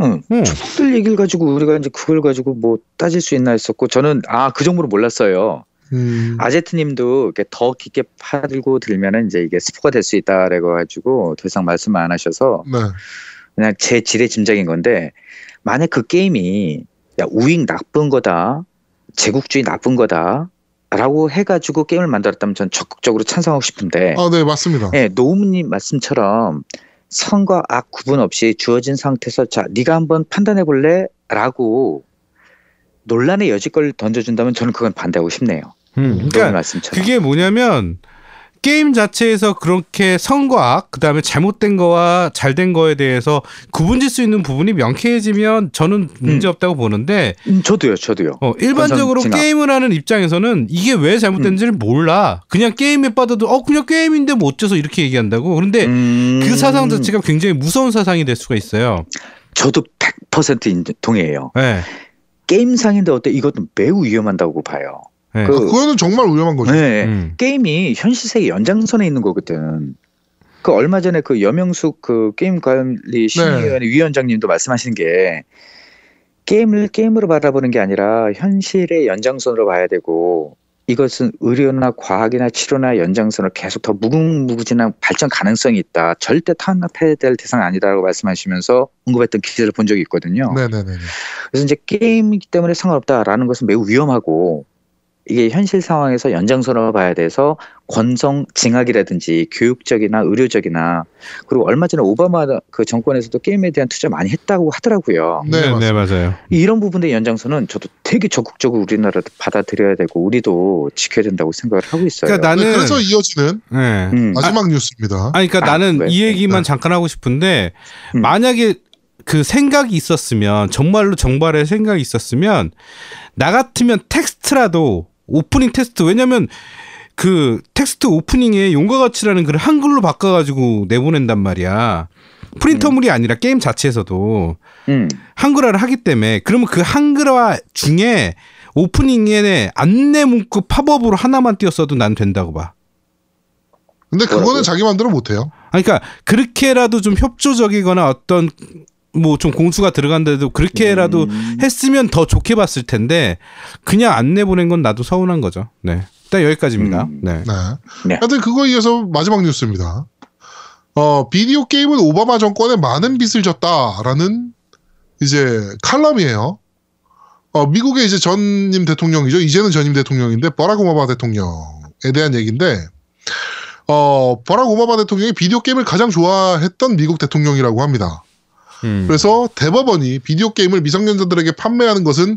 Speaker 2: 응.
Speaker 3: 응.
Speaker 2: 조폭들 얘기를 가지고 우리가 이제 그걸 가지고 뭐 따질 수 있나 했었고 저는 아 그 정보를 몰랐어요.
Speaker 1: 음.
Speaker 2: 아제트님도 이렇게 더 깊게 파들고 들면은 이제 이게 스포가 될 수 있다라고 가지고 더 이상 말씀 안 하셔서
Speaker 1: 네.
Speaker 2: 그냥 제 지레 짐작인 건데 만약 그 게임이 야 우익 나쁜 거다 제국주의 나쁜 거다 라고 해가지고 게임을 만들었다면 전 적극적으로 찬성하고 싶은데
Speaker 1: 아, 네, 맞습니다.
Speaker 2: 예, 노우님 말씀처럼 선과 악 구분 없이 주어진 상태에서 자 네가 한번 판단해 볼래 라고 논란의 여지걸 던져준다면 저는 그건 반대하고 싶네요.
Speaker 3: 음,
Speaker 2: 노우님
Speaker 3: 그러니까. 그게 뭐냐면 게임 자체에서 그렇게 선과 악, 그다음에 잘못된 거와 잘된 거에 대해서 구분질 수 있는 부분이 명쾌해지면 저는 문제 없다고 보는데
Speaker 2: 음, 저도요, 저도요.
Speaker 3: 어, 일반적으로. 게임을 하는 입장에서는 이게 왜 잘못된지를
Speaker 2: 음.
Speaker 3: 몰라. 그냥 게임에 빠져도 어 그냥 게임인데 뭐 어째서 이렇게 얘기한다고. 그런데
Speaker 2: 음,
Speaker 3: 그 사상 자체가 굉장히 무서운 사상이 될 수가 있어요.
Speaker 2: 저도 100% 인정- 동의해요.
Speaker 3: 네.
Speaker 2: 게임상인데 어때? 이것도 매우 위험한다고 봐요.
Speaker 3: 네.
Speaker 2: 그-
Speaker 1: 아, 그거는 정말 위험한 거죠.
Speaker 2: 네.
Speaker 3: 음.
Speaker 2: 게임이 현실 세계 연장선에 있는 거거든. 그 얼마 전에 그 여명숙 그 게임 관리 심의위원회 위원장님도 말씀하신 게 게임을 게임으로 바라보는 게 아니라 현실의 연장선으로 봐야 되고 이것은 의료나 과학이나 치료나 연장선을 계속 더 무궁무진한 발전 가능성이 있다. 절대 탄압해야 될 대상 아니다라고 말씀하시면서 언급했던 기사를 본 적이 있거든요.
Speaker 1: 네네네.
Speaker 2: 그래서 이제 게임이기 때문에 상관없다라는 것은 매우 위험하고 이게 현실 상황에서 연장선으로 봐야 돼서 권성 징악이라든지 교육적이나 의료적이나 그리고 얼마 전에 오바마 그 정권에서도 게임에 대한 투자 많이 했다고 하더라고요.
Speaker 1: 네,
Speaker 3: 네, 네,
Speaker 1: 맞습니다.
Speaker 3: 맞아요.
Speaker 2: 이런 부분의 연장선은 저도 되게 적극적으로 우리나라도 받아들여야 되고 우리도 지켜야 된다고 생각을 하고 있어요.
Speaker 3: 그러니까
Speaker 1: 네,
Speaker 3: 나는
Speaker 1: 그래서 이어지는
Speaker 3: 네.
Speaker 2: 음.
Speaker 1: 마지막 뉴스입니다.
Speaker 3: 아니 그러니까
Speaker 2: 아,
Speaker 3: 나는
Speaker 2: 왜?
Speaker 3: 이 얘기만
Speaker 1: 네.
Speaker 3: 잠깐 하고 싶은데
Speaker 2: 음.
Speaker 3: 만약에 그 생각이 있었으면 정말로 정발의 생각이 있었으면 나 같으면 텍스트라도 오프닝 텍스트 왜냐면 그 텍스트 오프닝에 용과 같이라는 글을 한글로 바꿔가지고 내보낸단 말이야. 프린트물이 아니라 게임 자체에서도
Speaker 2: 음.
Speaker 3: 한글화를 하기 때문에 그러면 그 한글화 중에 오프닝에 안내 문구 팝업으로 하나만 띄었어도 난 된다고 봐.
Speaker 1: 근데 그거는
Speaker 2: 뭐라고요?
Speaker 1: 자기 마음대로 못해요.
Speaker 3: 그러니까 그렇게라도 좀 협조적이거나 어떤 뭐 좀 공수가 들어간데도 그렇게라도
Speaker 2: 음.
Speaker 3: 했으면 더 좋게 봤을 텐데 그냥 안 내보낸 건 나도 서운한 거죠. 네. 일단 여기까지입니다.
Speaker 2: 음.
Speaker 3: 네.
Speaker 1: 네.
Speaker 2: 네.
Speaker 1: 하여튼 그거에 이어서 마지막 뉴스입니다. 어, 비디오 게임은 오바마 정권에 많은 빚을 졌다라는 이제 칼럼이에요. 어, 미국의 이제 전임 대통령이죠. 이제는 전임 대통령인데 버락 오바마 대통령에 대한 얘기인데 어, 버락 오바마 대통령이 비디오 게임을 가장 좋아했던 미국 대통령이라고 합니다.
Speaker 3: 음.
Speaker 1: 그래서 대법원이 비디오 게임을 미성년자들에게 판매하는 것은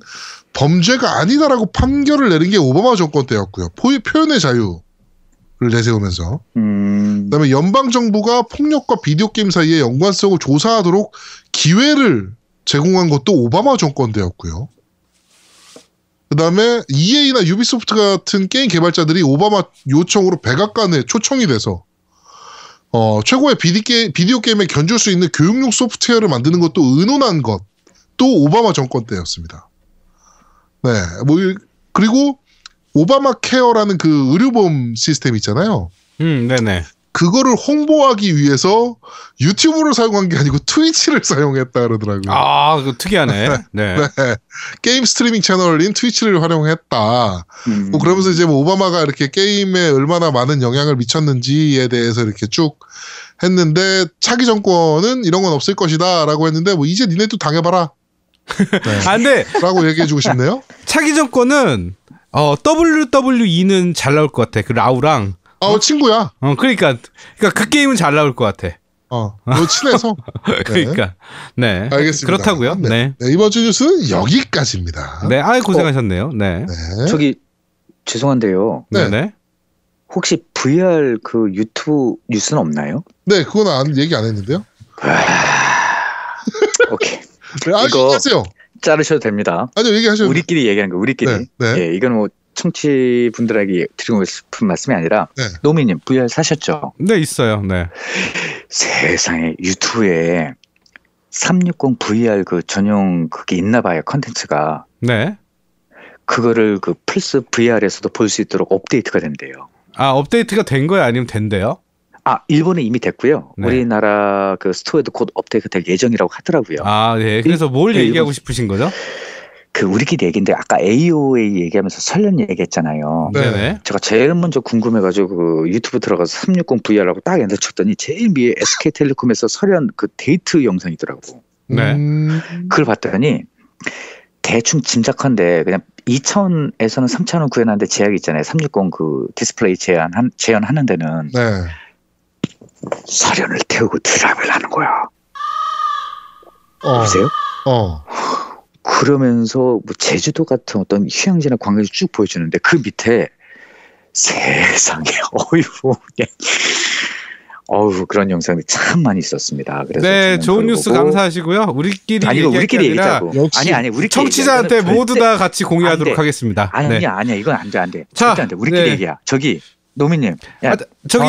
Speaker 1: 범죄가 아니다라고 판결을 내린 게 오바마 정권 때였고요. 포- 표현의 자유 를 내세우면서
Speaker 2: 음.
Speaker 1: 그다음에 연방 정부가 폭력과 비디오 게임 사이의 연관성을 조사하도록 기회를 제공한 것도 오바마 정권 때였고요. 그다음에 EA나 유비소프트 같은 게임 개발자들이 오바마 요청으로 백악관에 초청이 돼서 어, 최고의 비디 게, 비디오 게임에 견줄 수 있는 교육용 소프트웨어를 만드는 것도 의논한 것도 오바마 정권 때였습니다. 네, 뭐 이- 그리고 오바마 케어라는 그 의료보험 시스템 있잖아요.
Speaker 3: 음, 네네.
Speaker 1: 그거를 홍보하기 위해서 유튜브를 사용한 게 아니고 트위치를 사용했다 그러더라고요.
Speaker 3: 아, 그거 특이하네. 네.
Speaker 1: 네. 게임 스트리밍 채널인 트위치를 활용했다.
Speaker 2: 음.
Speaker 1: 뭐 그러면서 이제 뭐 오바마가 이렇게 게임에 얼마나 많은 영향을 미쳤는지에 대해서 이렇게 쭉 했는데 차기 정권은 이런 건 없을 것이다라고 했는데 뭐 이제 니네도 당해봐라. 네.
Speaker 3: 아, 근데
Speaker 1: 라고 얘기해주고 싶네요.
Speaker 3: 차기 정권은 어, WWE는 잘 나올 것 같아. 그 라우랑.
Speaker 1: 아, 친구야.
Speaker 3: 어, 그러니까 그러니까 그 게임은 잘 나올 것 같아.
Speaker 1: 어, 너 친해서. 네.
Speaker 3: 그러니까. 네.
Speaker 1: 알겠습니다.
Speaker 3: 그렇다고요. 네.
Speaker 1: 네, 이번 주 뉴스는 여기까지입니다.
Speaker 3: 네. 아, 고생하셨네요. 네.
Speaker 1: 네.
Speaker 2: 저기 죄송한데요.
Speaker 1: 네.
Speaker 3: 네. 네.
Speaker 2: 혹시 VR 그 유튜브 뉴스는 없나요?
Speaker 1: 네, 그건 안, 얘기 안 했는데요.
Speaker 2: 오케이.
Speaker 1: 네, 아,
Speaker 2: 이거-
Speaker 1: 얘기하세요.
Speaker 2: 자르셔도 됩니다.
Speaker 1: 아니요, 얘기하셔도
Speaker 2: 우리끼리 얘기하는 거 우리끼리.
Speaker 1: 네, 네.
Speaker 2: 예, 이건 뭐 청취 분들에게 드리고 싶은 말씀이 아니라
Speaker 1: 네.
Speaker 2: 노미님 VR 사셨죠?
Speaker 3: 네, 있어요. 네.
Speaker 2: 세상에 유튜브에 360 VR 그 전용 그게 있나 봐요 컨텐츠가
Speaker 3: 네.
Speaker 2: 그거를 그 플스 VR에서도 볼 수 있도록 업데이트가 된대요.
Speaker 3: 아, 업데이트가 된 거예요? 아니면 된대요?
Speaker 2: 아 일본에 이미 됐고요.
Speaker 3: 네.
Speaker 2: 우리나라 그 스토어에도 곧 업데이트 될 예정이라고 하더라고요.
Speaker 3: 아, 네. 그래서 뭘
Speaker 2: 네,
Speaker 3: 얘기하고
Speaker 2: 이거-
Speaker 3: 싶으신 거죠?
Speaker 2: 그 우리끼리 얘기인데 아까 AOA 얘기하면서 설현 얘기했잖아요.
Speaker 1: 네.
Speaker 3: 네네.
Speaker 2: 제가 제일 먼저 궁금해가지고 그 유튜브 들어가서 360 VR라고 딱 엔터 쳤더니 제일 위에 SK텔레콤에서 설현 그 데이트 영상이더라고.
Speaker 3: 네.
Speaker 1: 음,
Speaker 2: 그걸 봤더니 대충 짐작한데 그냥 2D에서는 3D를 구현하는데 제약이 있잖아요. 360 그 디스플레이 제한 제한하는 데는
Speaker 1: 네.
Speaker 2: 설현을 태우고 드라이브를 하는 거야.
Speaker 1: 어,
Speaker 2: 보세요.
Speaker 1: 어.
Speaker 2: 그러면서 뭐 제주도 같은 어떤 휴양지나 관광지 쭉 보여주는데 그 밑에 세상에 어휴 예. 어휴 그런 영상이 참 많이 있었습니다. 그래서
Speaker 3: 네, 좋은 뉴스
Speaker 2: 보고
Speaker 3: 감사하시고요. 우리끼리
Speaker 2: 아니 우리끼리.
Speaker 1: 역시
Speaker 2: 아니 아니 우리끼리
Speaker 3: 청취자한테. 모두 다 같이 공유하도록
Speaker 2: 안 돼.
Speaker 3: 하겠습니다.
Speaker 2: 아니
Speaker 3: 네.
Speaker 2: 아니야 아니야 이건 안돼 안 돼
Speaker 3: 자,
Speaker 2: 절대 안 돼 우리끼리
Speaker 3: 네.
Speaker 2: 얘기야 저기 노미님 야
Speaker 3: 아, 저기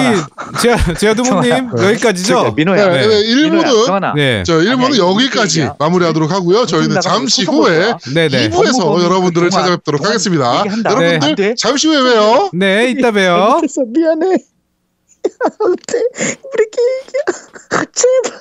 Speaker 3: 제아 제아두모님
Speaker 2: 정아.
Speaker 3: 여기까지죠?
Speaker 2: 민호야
Speaker 1: 네, 네, 1부는
Speaker 2: 정하나
Speaker 3: 네.
Speaker 1: 저 1부는
Speaker 2: 아니야, 이거
Speaker 1: 여기까지
Speaker 2: 얘기야.
Speaker 1: 마무리하도록 하고요. 저희는 잠시 후에
Speaker 2: 거야.
Speaker 3: 네네.
Speaker 1: 2부에서
Speaker 2: 법무법인
Speaker 1: 여러분들을 찾아뵙도록 하겠습니다.
Speaker 2: 얘기한다.
Speaker 3: 네.
Speaker 1: 여러분들. 잠시 후에 봬요.
Speaker 3: 네, 이따 봬요.
Speaker 2: 미안해 안돼 우리끼리 얘기야 제발